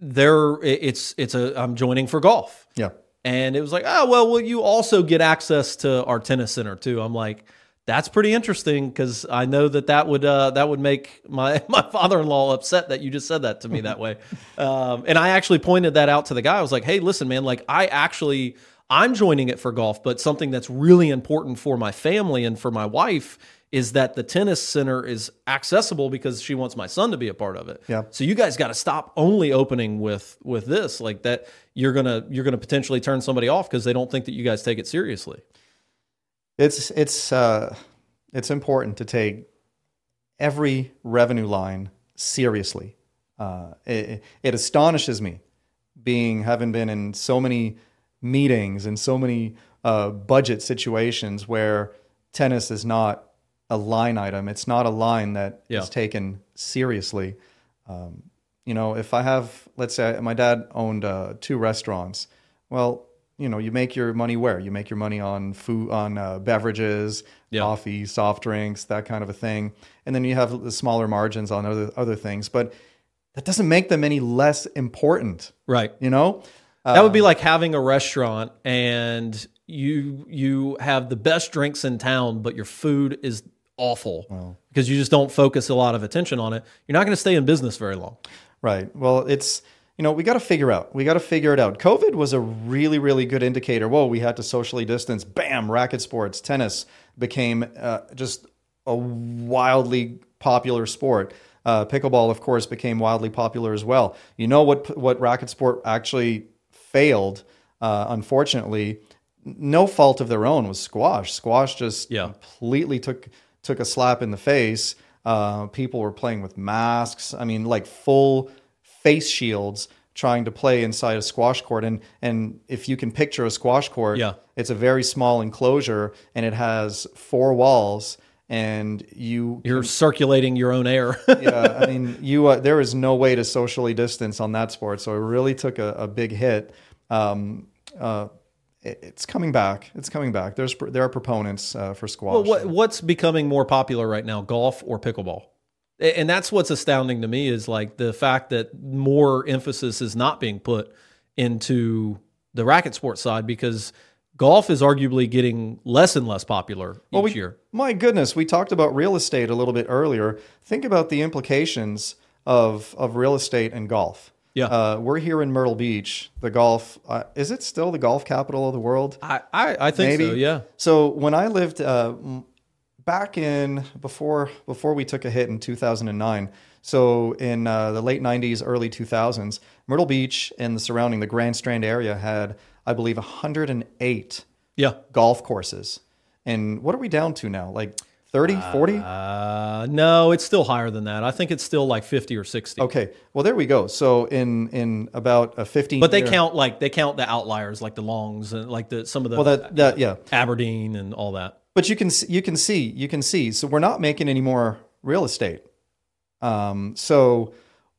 there it's it's a i'm joining for golf Yeah. And it was like, oh, well, will you also get access to our tennis center too? I'm like, that's pretty interesting because I know that that would uh, that would make my my father-in-law upset that you just said that to me that way. Um, and I actually pointed that out to the guy. I was like, hey, listen, man, like I actually I'm joining it for golf, but something that's really important for my family and for my wife is that the tennis center is accessible because she wants my son to be a part of it. Yeah. So you guys got to stop only opening with with this like that you're going to you're going to potentially turn somebody off because they don't think that you guys take it seriously. It's it's uh, it's important to take every revenue line seriously. Uh, it, it astonishes me, being having been in so many meetings and so many uh, budget situations where tennis is not a line item. It's not a line that is Yeah. taken seriously. Um, you know, if I have, let's say, my dad owned uh, two restaurants. Well, you know, you make your money where you make your money on food, on uh, beverages, Yeah. coffee, soft drinks, that kind of a thing, and then you have the smaller margins on other other things. But that doesn't make them any less important. Right. You know, That would be like having a restaurant and you you have the best drinks in town, but your food is awful because you just don't focus a lot of attention on it. You're not going to stay in business very long. Right. Well, it's you know we got to figure out. We got to figure it out. COVID was a really really good indicator. Whoa, we had to socially distance. Bam, racket sports, tennis became uh, just a wildly popular sport. Uh, pickleball, of course, became wildly popular as well. You know what what racket sport actually failed, uh, unfortunately, no fault of their own was squash. Squash just Yeah. completely took took a slap in the face. Uh, people were playing with masks. I mean, like full face shields, trying to play inside a squash court. And and if you can picture a squash court, Yeah. it's a very small enclosure, and it has four walls. And you You're circulating your own air. yeah, I mean, you uh, there is no way to socially distance on that sport, so it really took a, a big hit. Um, uh, it's coming back. It's coming back. There's there are proponents uh, for squash. Well, what, what's becoming more popular right now, golf or pickleball? And that's what's astounding to me is like the fact that more emphasis is not being put into the racket sports side because golf is arguably getting less and less popular each Well, we- year. My goodness, we talked about real estate a little bit earlier. Think about the implications of of real estate and golf. Yeah. uh, we're here in Myrtle Beach. The golf uh, is it still the golf capital of the world? I, I, I think Maybe. so, yeah. So when I lived uh, back in before before we took a hit in 2009, so in uh, the late 90s, early 2000s, Myrtle Beach and the surrounding the Grand Strand area had, I believe, 108 Yeah. golf courses. And what are we down to now? Like 30, 40? Uh, no, it's still higher than that. I think it's still like 50 or 60. Okay, well there we go. So in in about a 15 But they year- count like they count the outliers like the longs and like the some of the well that that yeah. Aberdeen and all that. But you can you can see you can see. So we're not making any more real estate. Um, so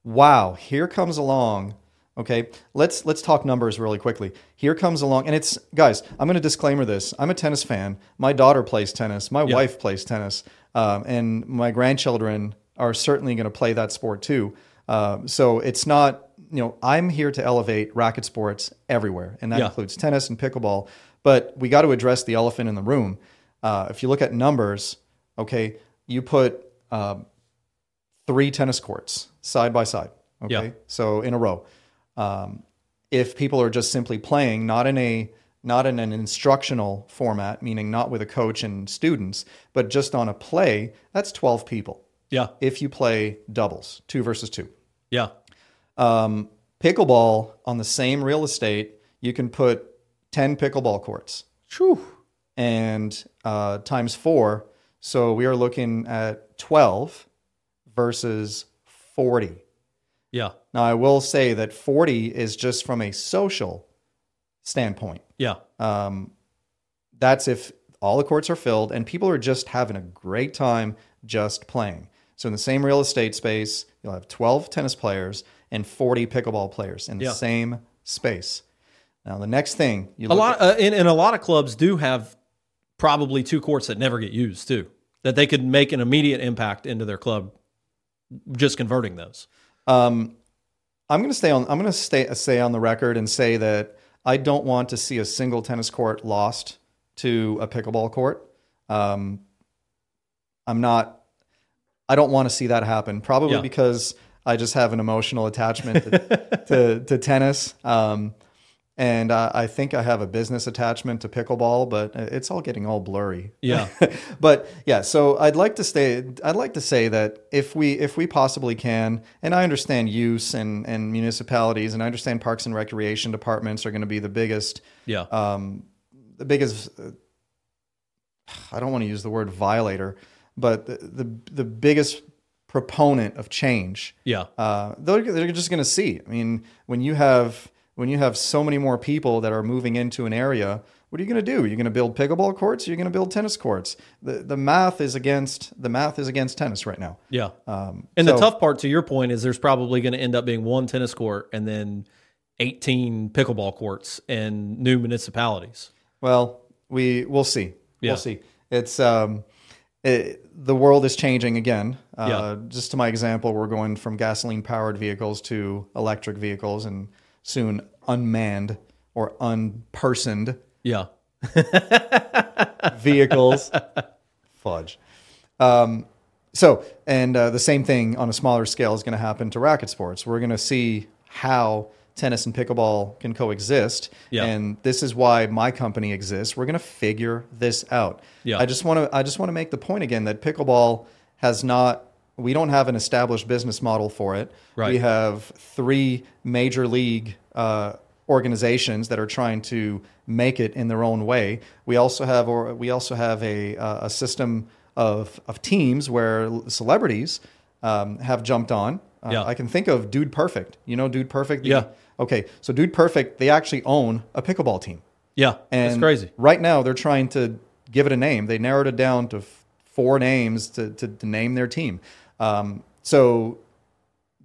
wow, here comes along. Okay, let's let's talk numbers really quickly. Here comes along, and it's guys. I'm going to disclaimer this. I'm a tennis fan. My daughter plays tennis. My wife plays tennis, um, and my grandchildren are certainly going to play that sport too. Uh, so it's not you know I'm here to elevate racket sports everywhere, and that Yeah. includes tennis and pickleball. But we got to address the elephant in the room. Uh, if you look at numbers, okay, you put um, three tennis courts side by side. Okay, Yeah. so in a row. Um, if people are just simply playing, not in a not in an instructional format, meaning not with a coach and students, but just on a play, that's twelve people. Yeah. If you play doubles, two versus two. Yeah. Um, pickleball on the same real estate, you can put ten pickleball courts Whew. and uh, times four. So we are looking at 12 versus 40. Yeah. Now, I will say that 40 is just from a social standpoint. Yeah. Um, that's if all the courts are filled and people are just having a great time just playing. So, in the same real estate space, you'll have 12 tennis players and 40 pickleball players in the Yeah. same space. Now, the next thing you A lot, uh, and, and a lot of clubs do have probably two courts that never get used too. That they could make an immediate impact into their club, just converting those. Um, I'm going to stay on. I'm going to stay stay on the record and say that I don't want to see a single tennis court lost to a pickleball court. Um, I'm not. I don't want to see that happen. Probably Yeah. because I just have an emotional attachment to, to, to tennis. Um, and uh, I think I have a business attachment to pickleball, but it's all getting all blurry. Yeah. but yeah, so I'd like to stay. I'd like to say that if we if we possibly can, and I understand use and and municipalities, and I understand parks and recreation departments are going to be the biggest Yeah. um, the biggest uh, I don't want to use the word violator, but the the, the biggest proponent of change. yeah. Uh, they're, they're just going to see. I mean, when you have when you have so many more people that are moving into an area, what are you going to do? You're going to build pickleball courts. You're going to build tennis courts. The the math is against the math is against tennis right now. Yeah. Um, And so- the tough part to your point is there's probably going to end up being one tennis court and then 18 pickleball courts in new municipalities. Well, we we'll see. Yeah. We'll see. It's um, it, the world is changing again. Uh, Yeah. Just to my example, we're going from gasoline powered vehicles to electric vehicles, and soon unmanned or unpersoned Yeah. vehicles. Fudge. Um, so, and uh, the same thing on a smaller scale is going to happen to racket sports. We're going to see how tennis and pickleball can coexist, Yeah. and this is why my company exists. We're going to figure this out. Yeah. I just want to. I just want to make the point again that pickleball has not. We don't have an established business model for it. Right. We have three major league uh, organizations that are trying to make it in their own way. We also have, or we also have a uh, a system of of teams where celebrities um, have jumped on. Uh, Yeah. I can think of Dude Perfect. You know Dude Perfect. Yeah. Okay, so Dude Perfect, they actually own a pickleball team. Yeah. And it's crazy. Right now, they're trying to give it a name. They narrowed it down to four names to, to, to name their team. Um, so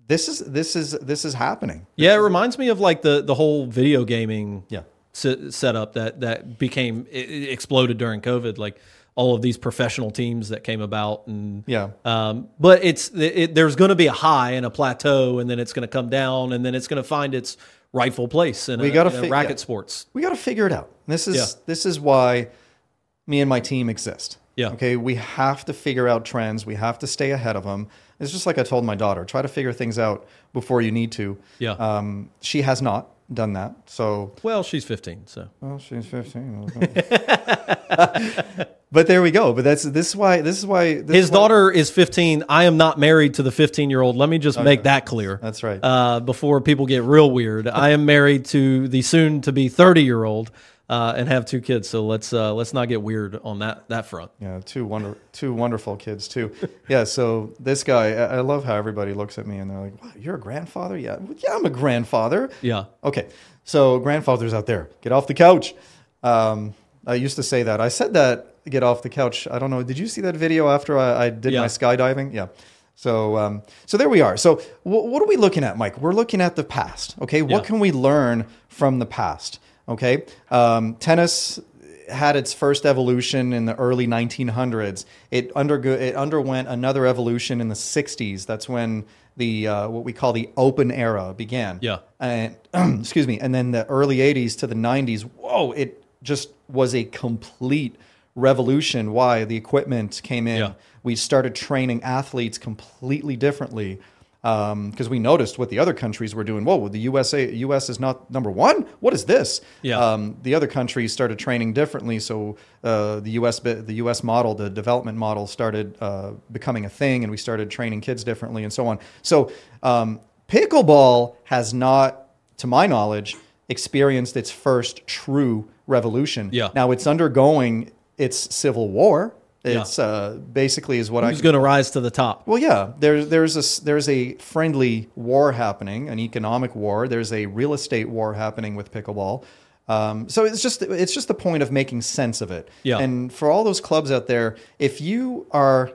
this is this is this is happening. Yeah, it reminds me of like the the whole video gaming Yeah. se- setup that that became it, it exploded during COVID. Like all of these professional teams that came about, and Yeah. um, but it's it, there's going to be a high and a plateau, and then it's going to come down, and then it's going to find its rightful place in, We a, gotta in fi- racket yeah. sports. we got to figure it out. This is Yeah. this is why me and my team exist. Yeah. Okay. We have to figure out trends. We have to stay ahead of them. It's just like I told my daughter: try to figure things out before you need to. Yeah. Um, she has not done that. So Well, she's 15, so Well, she's fifteen. but there we go. But that's this is why this is why this his is why- daughter is 15. I am not married to the 15 year old. Let me just make that clear. That's right. uh, before people get real weird. I am married to the soon to be 30 year old uh, and have two kids. So let's uh, let's not get weird on that that front. yeah, two wonder two wonderful kids too. Yeah. So this guy, I, I love how everybody looks at me and they're like, "Wow, you're a grandfather?" Yeah. "Well, Yeah, I'm a grandfather. Yeah. Okay. So grandfathers out there, get off the couch. Um, I used to say that. I said that. Get off the couch. I don't know. Did you see that video after I, I did Yeah. my skydiving? Yeah. So, um, so there we are. So, wh- what are we looking at, Mike? We're looking at the past. Okay, what Yeah. can we learn from the past? Okay, um, tennis had its first evolution in the early 1900s. It undergo it underwent another evolution in the 60s. That's when the uh, what we call the open era began Yeah. and excuse me, and then the early '80s to the '90s. Whoa! It just was a complete revolution. Why the equipment came in? Yeah. We started training athletes completely differently because we noticed what the other countries were doing. Whoa! The USA U.S. is not number one. What is this? Yeah. Um, the other countries started training differently. So uh, the U.S. the U.S. model, the development model, started uh, becoming a thing, and we started training kids differently, and so on. So um, pickleball has not, to my knowledge, experienced its first true revolution. Yeah. Now it's undergoing its civil war. It's uh, basically is what I Who's going to rise to the top? well, yeah, there's there's a there's a friendly war happening, an economic war. There's a real estate war happening with pickleball. Um, so it's just it's just the point of making sense of it. Yeah. And for all those clubs out there, if you are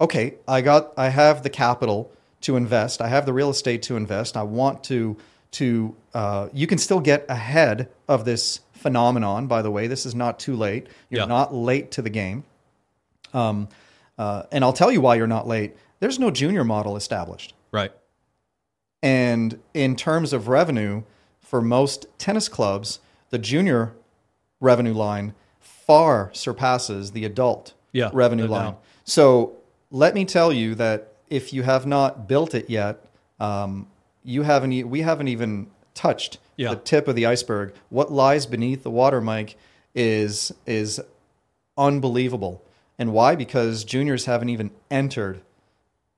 okay, I got I have the capital to invest. I have the real estate to invest. I want to to uh, you can still get ahead of this phenomenon. By the way, this is not too late. You're Yeah. not late to the game. Um, uh, and I'll tell you why you're not late. There's no junior model established. Right. And in terms of revenue, for most tennis clubs, the junior revenue line far surpasses the adult Yeah, revenue line. So let me tell you that if you have not built it yet, um, you haven't. We haven't even touched Yeah. the tip of the iceberg. What lies beneath the water, Mike, is is unbelievable. And why? Because juniors haven't even entered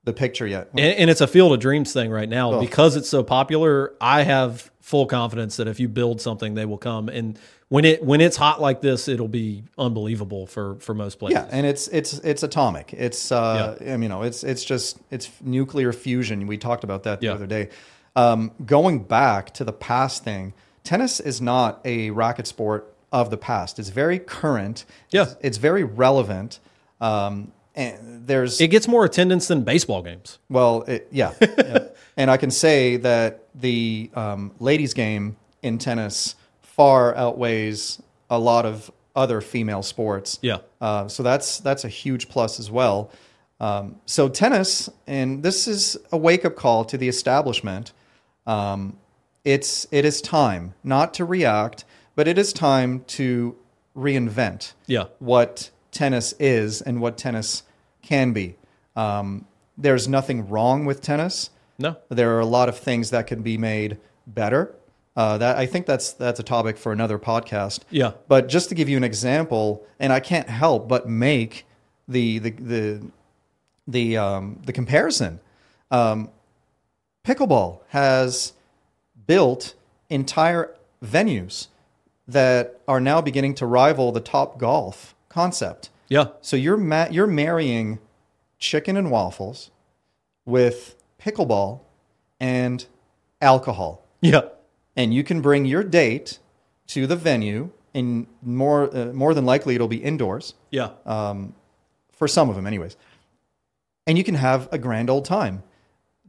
the picture yet. And, and it's a field of dreams thing right now Oh. because it's so popular. I have full confidence that if you build something, they will come. And when it when it's hot like this, it'll be unbelievable for for most places. Yeah, and it's it's it's atomic. It's uh, I mean, you know, it's it's just it's nuclear fusion. We talked about that the Yeah. other day. Um, going back to the past thing, tennis is not a racket sport of the past. It's very current. Yeah. it's, it's very relevant. Um, and there's It gets more attendance than baseball games. well, it, yeah. yeah. And I can say that the um, ladies' game in tennis far outweighs a lot of other female sports. Yeah. Uh, so that's that's a huge plus as well. Um, so tennis, and this is a wake up call to the establishment. Um, it's it is time not to react, but it is time to reinvent Yeah. what tennis is and what tennis can be. Um, there's nothing wrong with tennis. No. There are a lot of things that can be made better. Uh, that I think that's that's a topic for another podcast. Yeah. But just to give you an example, and I can't help but make the the the the um, the comparison. Um, pickleball has built entire venues that are now beginning to rival the top golf concept. Yeah. So you're ma- you're marrying chicken and waffles with pickleball and alcohol Yeah. and you can bring your date to the venue and more uh, more than likely it'll be indoors Yeah. Um, for some of them anyways and you can have a grand old time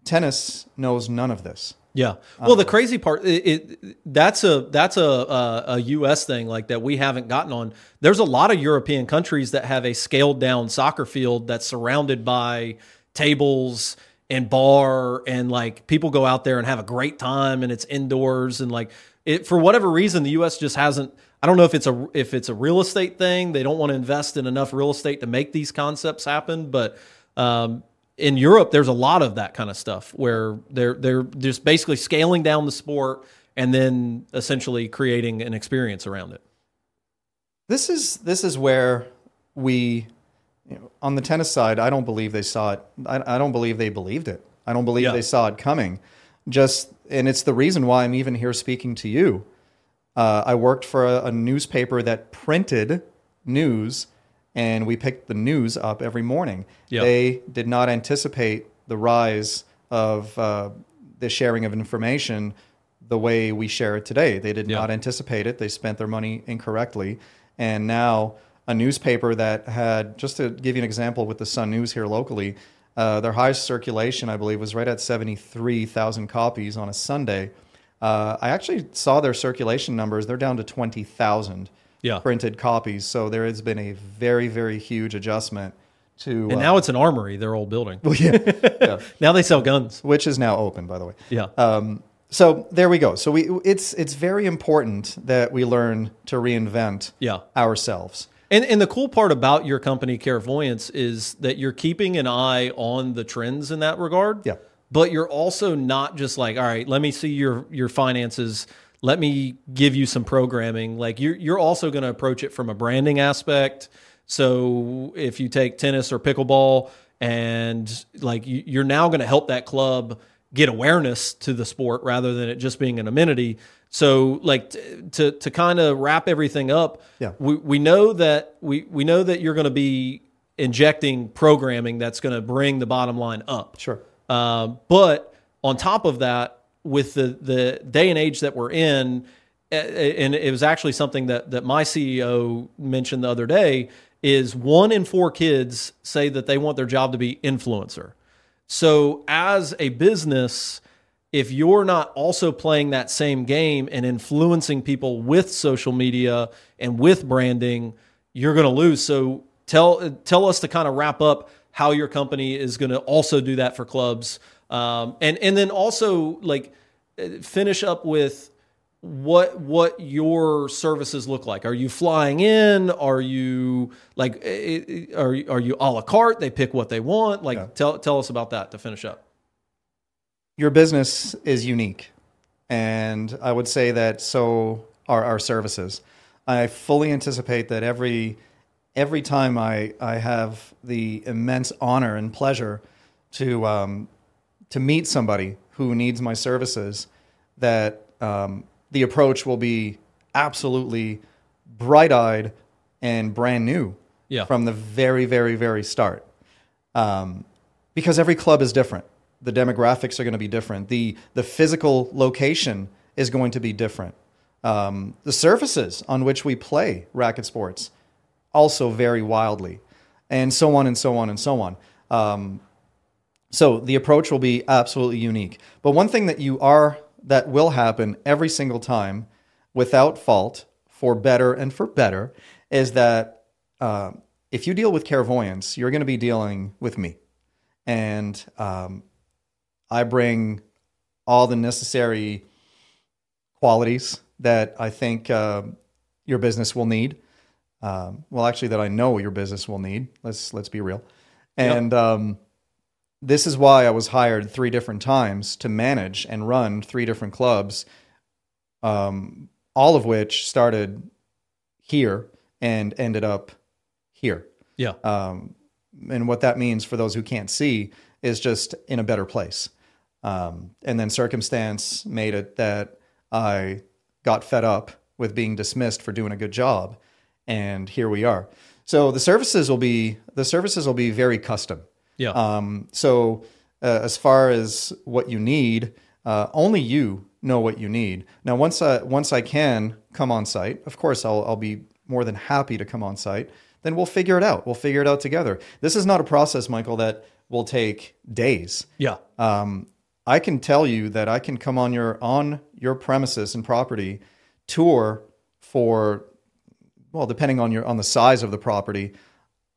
tennis knows none of this Yeah. Well, the crazy part, it, it that's a that's a, a a U.S. thing like that we haven't gotten on. There's a lot of European countries that have a scaled down soccer field that's surrounded by tables and bar and like people go out there and have a great time and it's indoors and like it for whatever reason the U.S. just hasn't. I don't know if it's a if it's a real estate thing. They don't want to invest in enough real estate to make these concepts happen, but. Um, in Europe, there's a lot of that kind of stuff where they're they're just basically scaling down the sport and then essentially creating an experience around it. this is this is where we you know, on the tennis side i don't believe they saw it I, I don't believe they believed it i don't believe Yeah. they saw it coming just and it's the reason why i'm even here speaking to you uh, i worked for a, a newspaper that printed news and we picked the news up every morning Yeah. they did not anticipate the rise of uh, the sharing of information the way we share it today. They did Yeah. not anticipate it. They spent their money incorrectly. And now, a newspaper that had, just to give you an example with the Sun News here locally, uh, their highest circulation, I believe, was right at 73,000 copies on a Sunday. Uh, I actually saw their circulation numbers. They're down to 20,000 Yeah. printed copies. So there has been a very, very huge adjustment to. And uh, now it's an armory, their old building. yeah, yeah. Now they sell guns. which is now open, by the way. Yeah. Um, so there we go. So we it's it's very important that we learn to reinvent Yeah. ourselves. And and the cool part about your company, Carevoyance, is that you're keeping an eye on the trends in that regard. Yeah. But you're also not just like, all right, let me see your your finances. Let me give you some programming. Like you're you're also going to approach it from a branding aspect. So if you take tennis or pickleball, and like you, you're now going to help that club get awareness to the sport rather than it just being an amenity. So like t- to to kind of wrap everything up, Yeah. we we know that we we know that you're going to be injecting programming that's going to bring the bottom line up. Sure. Uh, but on top of that, with the the day and age that we're in, and it was actually something that that my CEO mentioned the other day is one in four kids say that they want their job to be influencer. So as a business, if you're not also playing that same game and influencing people with social media and with branding, you're going to lose. So tell tell us to kind of wrap up how your company is going to also do that for clubs, um, and and then also like uh, finish up with what what your services look like. Are you flying in? Are you like are are you a la carte? They pick what they want. Like tell tell us about that to finish up. Your business is unique, and I would say that so are our services. I fully anticipate that every every time I I have the immense honor and pleasure to um, to meet somebody who needs my services, that um, the approach will be absolutely bright eyed and brand new Yeah. from the very, very, very start. Um, because every club is different. The demographics are going to be different. The, the physical location is going to be different. Um, the surfaces on which we play racket sports also vary wildly, and so on and so on and so on. Um, so the approach will be absolutely unique. But one thing that you are that will happen every single time, without fault, for better and for better, is that uh, if you deal with Carevoyance, you're going to be dealing with me, and um, I bring all the necessary qualities that I think uh, your business will need. Um, well, actually, that I know your business will need. Let's let's be real. And um, this is why I was hired three different times to manage and run three different clubs, um, all of which started here and ended up here. Yeah. Um, and what that means for those who can't see is just in a better place. Um, and then circumstance made it that I got fed up with being dismissed for doing a good job, and here we are. So the services will be the services will be very custom. Yeah. Um, so uh, as far as what you need, uh, only you know what you need. Now, once I once I can come on site, of course, I'll I'll be more than happy to come on site. Then we'll figure it out. We'll figure it out together. This is not a process, Michael, that will take days. yeah. Um, I can tell you that I can come on your on your premises and property tour for well, depending on your on the size of the property,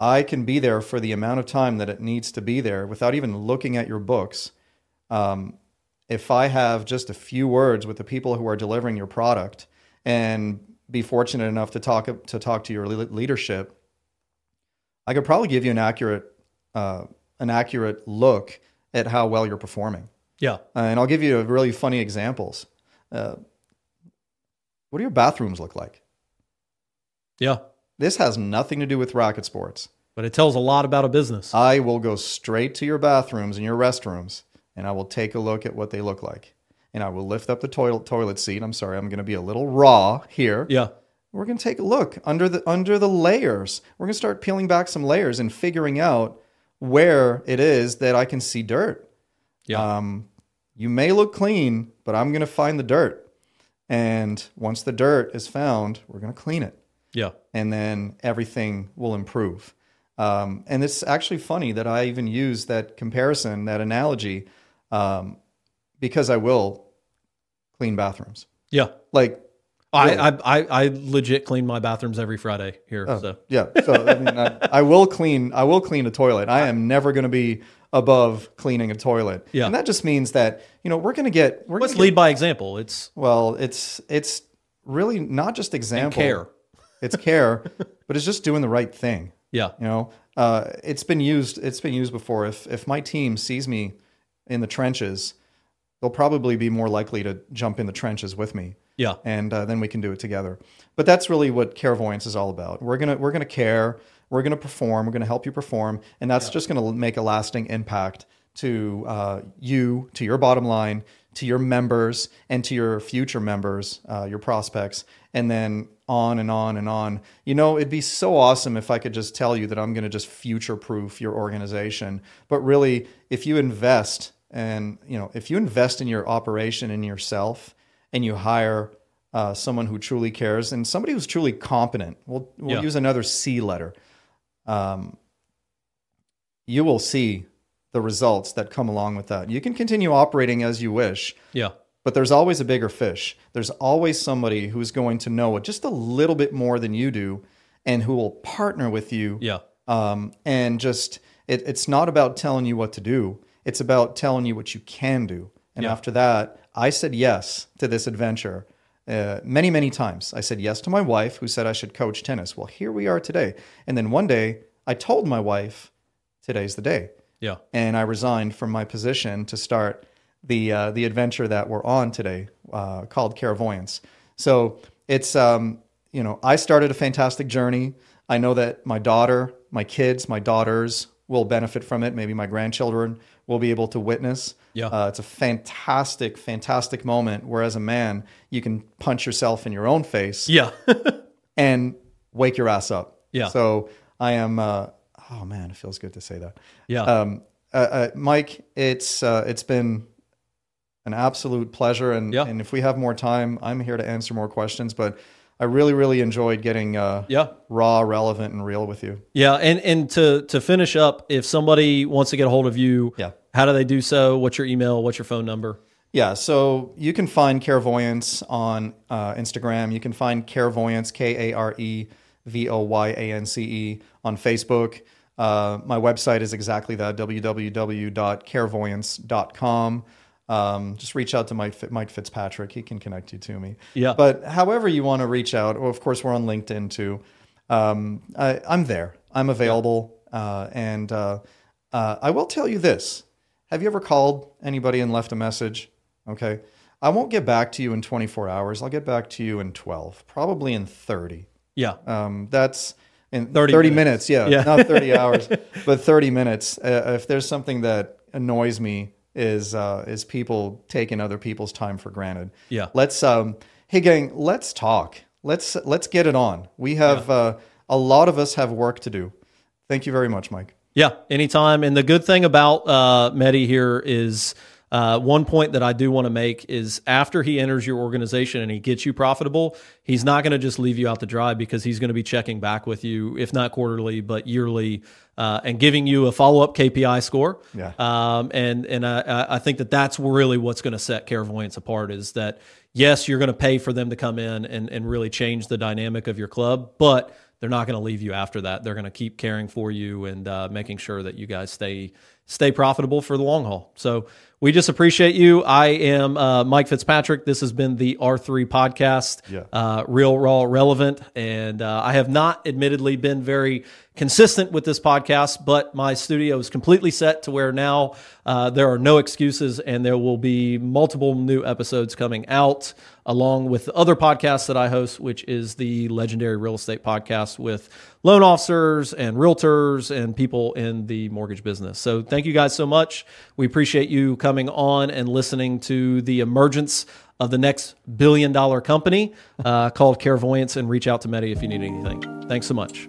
I can be there for the amount of time that it needs to be there without even looking at your books. Um, if I have just a few words with the people who are delivering your product and be fortunate enough to talk to talk to your leadership, I could probably give you an accurate uh, an accurate look at how well you're performing. Yeah. Uh, and I'll give you a really funny examples. Uh, what do your bathrooms look like? Yeah. This has nothing to do with racket sports. But it tells a lot about a business. I will go straight to your bathrooms and your restrooms, and I will take a look at what they look like. And I will lift up the toilet toilet seat. I'm sorry, I'm going to be a little raw here. yeah. We're going to take a look under the under the layers. We're going to start peeling back some layers and figuring out where it is that I can see dirt. Yeah. Um, you may look clean, but I'm going to find the dirt. And once the dirt is found, we're going to clean it. Yeah. And then everything will improve. Um, and it's actually funny that I even use that comparison, that analogy, um, because I will clean bathrooms. Yeah. Like, I, Really? I, I, I legit clean my bathrooms every Friday here. so yeah. So I, mean, I, I will clean. I will clean a toilet. I am never going to be above cleaning a toilet. Yeah. And that just means that you know we're going to get. We're let's lead by example. It's Well, it's it's really not just example. care. It's care, but it's just doing the right thing. Yeah. You know, uh, it's been used. It's been used before. If if my team sees me in the trenches, they'll probably be more likely to jump in the trenches with me, Yeah. and uh, then we can do it together. But that's really what Carevoyance is all about. We're gonna we're gonna care. We're gonna perform. We're gonna help you perform, and that's just gonna make a lasting impact to uh, you, to your bottom line, to your members, and to your future members, uh, your prospects, and then on and on and on. You know, it'd be so awesome if I could just tell you that I'm going to just future proof your organization. But really, if you invest and, you know, if you invest in your operation and yourself and you hire uh, someone who truly cares and somebody who's truly competent, we'll, we'll Yeah. use another C letter. Um, you will see the results that come along with that. You can continue operating as you wish, Yeah. but there's always a bigger fish. There's always somebody who's going to know it just a little bit more than you do and who will partner with you. Yeah. Um, and just, it, it's not about telling you what to do, it's about telling you what you can do. And Yeah. after that, I said yes to this adventure. Uh, many, many times. I said yes to my wife, who said I should coach tennis. Well, here we are today. And then one day, I told my wife, today's the day Yeah. and I resigned from my position to start the uh, the adventure that we're on today, uh, called Carevoyance. So it's um, you know I started a fantastic journey. I know that my daughter, my kids, my daughters will benefit from it. Maybe my grandchildren will be able to witness. Yeah. Uh, it's a fantastic, fantastic moment where, as a man, you can punch yourself in your own face Yeah. and wake your ass up. Yeah. So I am. Oh man, it feels good to say that. yeah. Um, uh, uh, Mike, it's uh, it's been an absolute pleasure, and Yeah. and if we have more time, I'm here to answer more questions. But I really, really enjoyed getting uh, yeah. raw, relevant, and real with you. Yeah, and and to to finish up, if somebody wants to get a hold of you, Yeah. how do they do so? What's your email? What's your phone number? Yeah, so you can find Carevoyance on uh, Instagram. You can find Carevoyance, K A R E V O Y A N C E, on Facebook. Uh, my website is exactly that www.carevoyance.com. um, just reach out to Mike, Mike Fitzpatrick. He can connect you to me. Yeah. But however you want to reach out, well, of course, we're on LinkedIn too. Um, I, I'm there. I'm available. Uh, and uh, uh, I will tell you this Have you ever called anybody and left a message? Okay. I won't get back to you in 24 hours. I'll get back to you in 12, probably in 30. Yeah. Um, that's in 30 30, minutes. minutes. Yeah, Yeah. not 30 hours, but 30 minutes. Uh, if there's something that annoys me is uh, is people taking other people's time for granted. Yeah. Let's um, hey gang, let's talk. Let's let's get it on. We have uh, a lot of us have work to do. Thank you very much, Mike. Yeah, anytime. And the good thing about uh, Mehdi here is uh, one point that I do want to make is after he enters your organization and he gets you profitable, he's not going to just leave you out to dry because he's going to be checking back with you, if not quarterly, but yearly, uh, and giving you a follow up KPI score. Yeah. Um, and and I, I think that that's really what's going to set Carevoyance apart is that yes, you're going to pay for them to come in and, and really change the dynamic of your club, but they're not going to leave you after that. They're going to keep caring for you and uh, making sure that you guys stay stay profitable for the long haul. So we just appreciate you. I am uh, Mike Fitzpatrick. This has been the R3 podcast, Yeah. uh, real, raw, relevant. And uh, I have not admittedly been very consistent with this podcast, but my studio is completely set to where now uh, there are no excuses and there will be multiple new episodes coming out along with the other podcasts that I host, which is the Legendary Real Estate Podcast with loan officers and realtors and people in the mortgage business. So thank you guys so much. We appreciate you coming on and listening to the emergence of the next billion dollar company uh, called Carevoyance and reach out to Mehdi if you need anything. Thanks so much.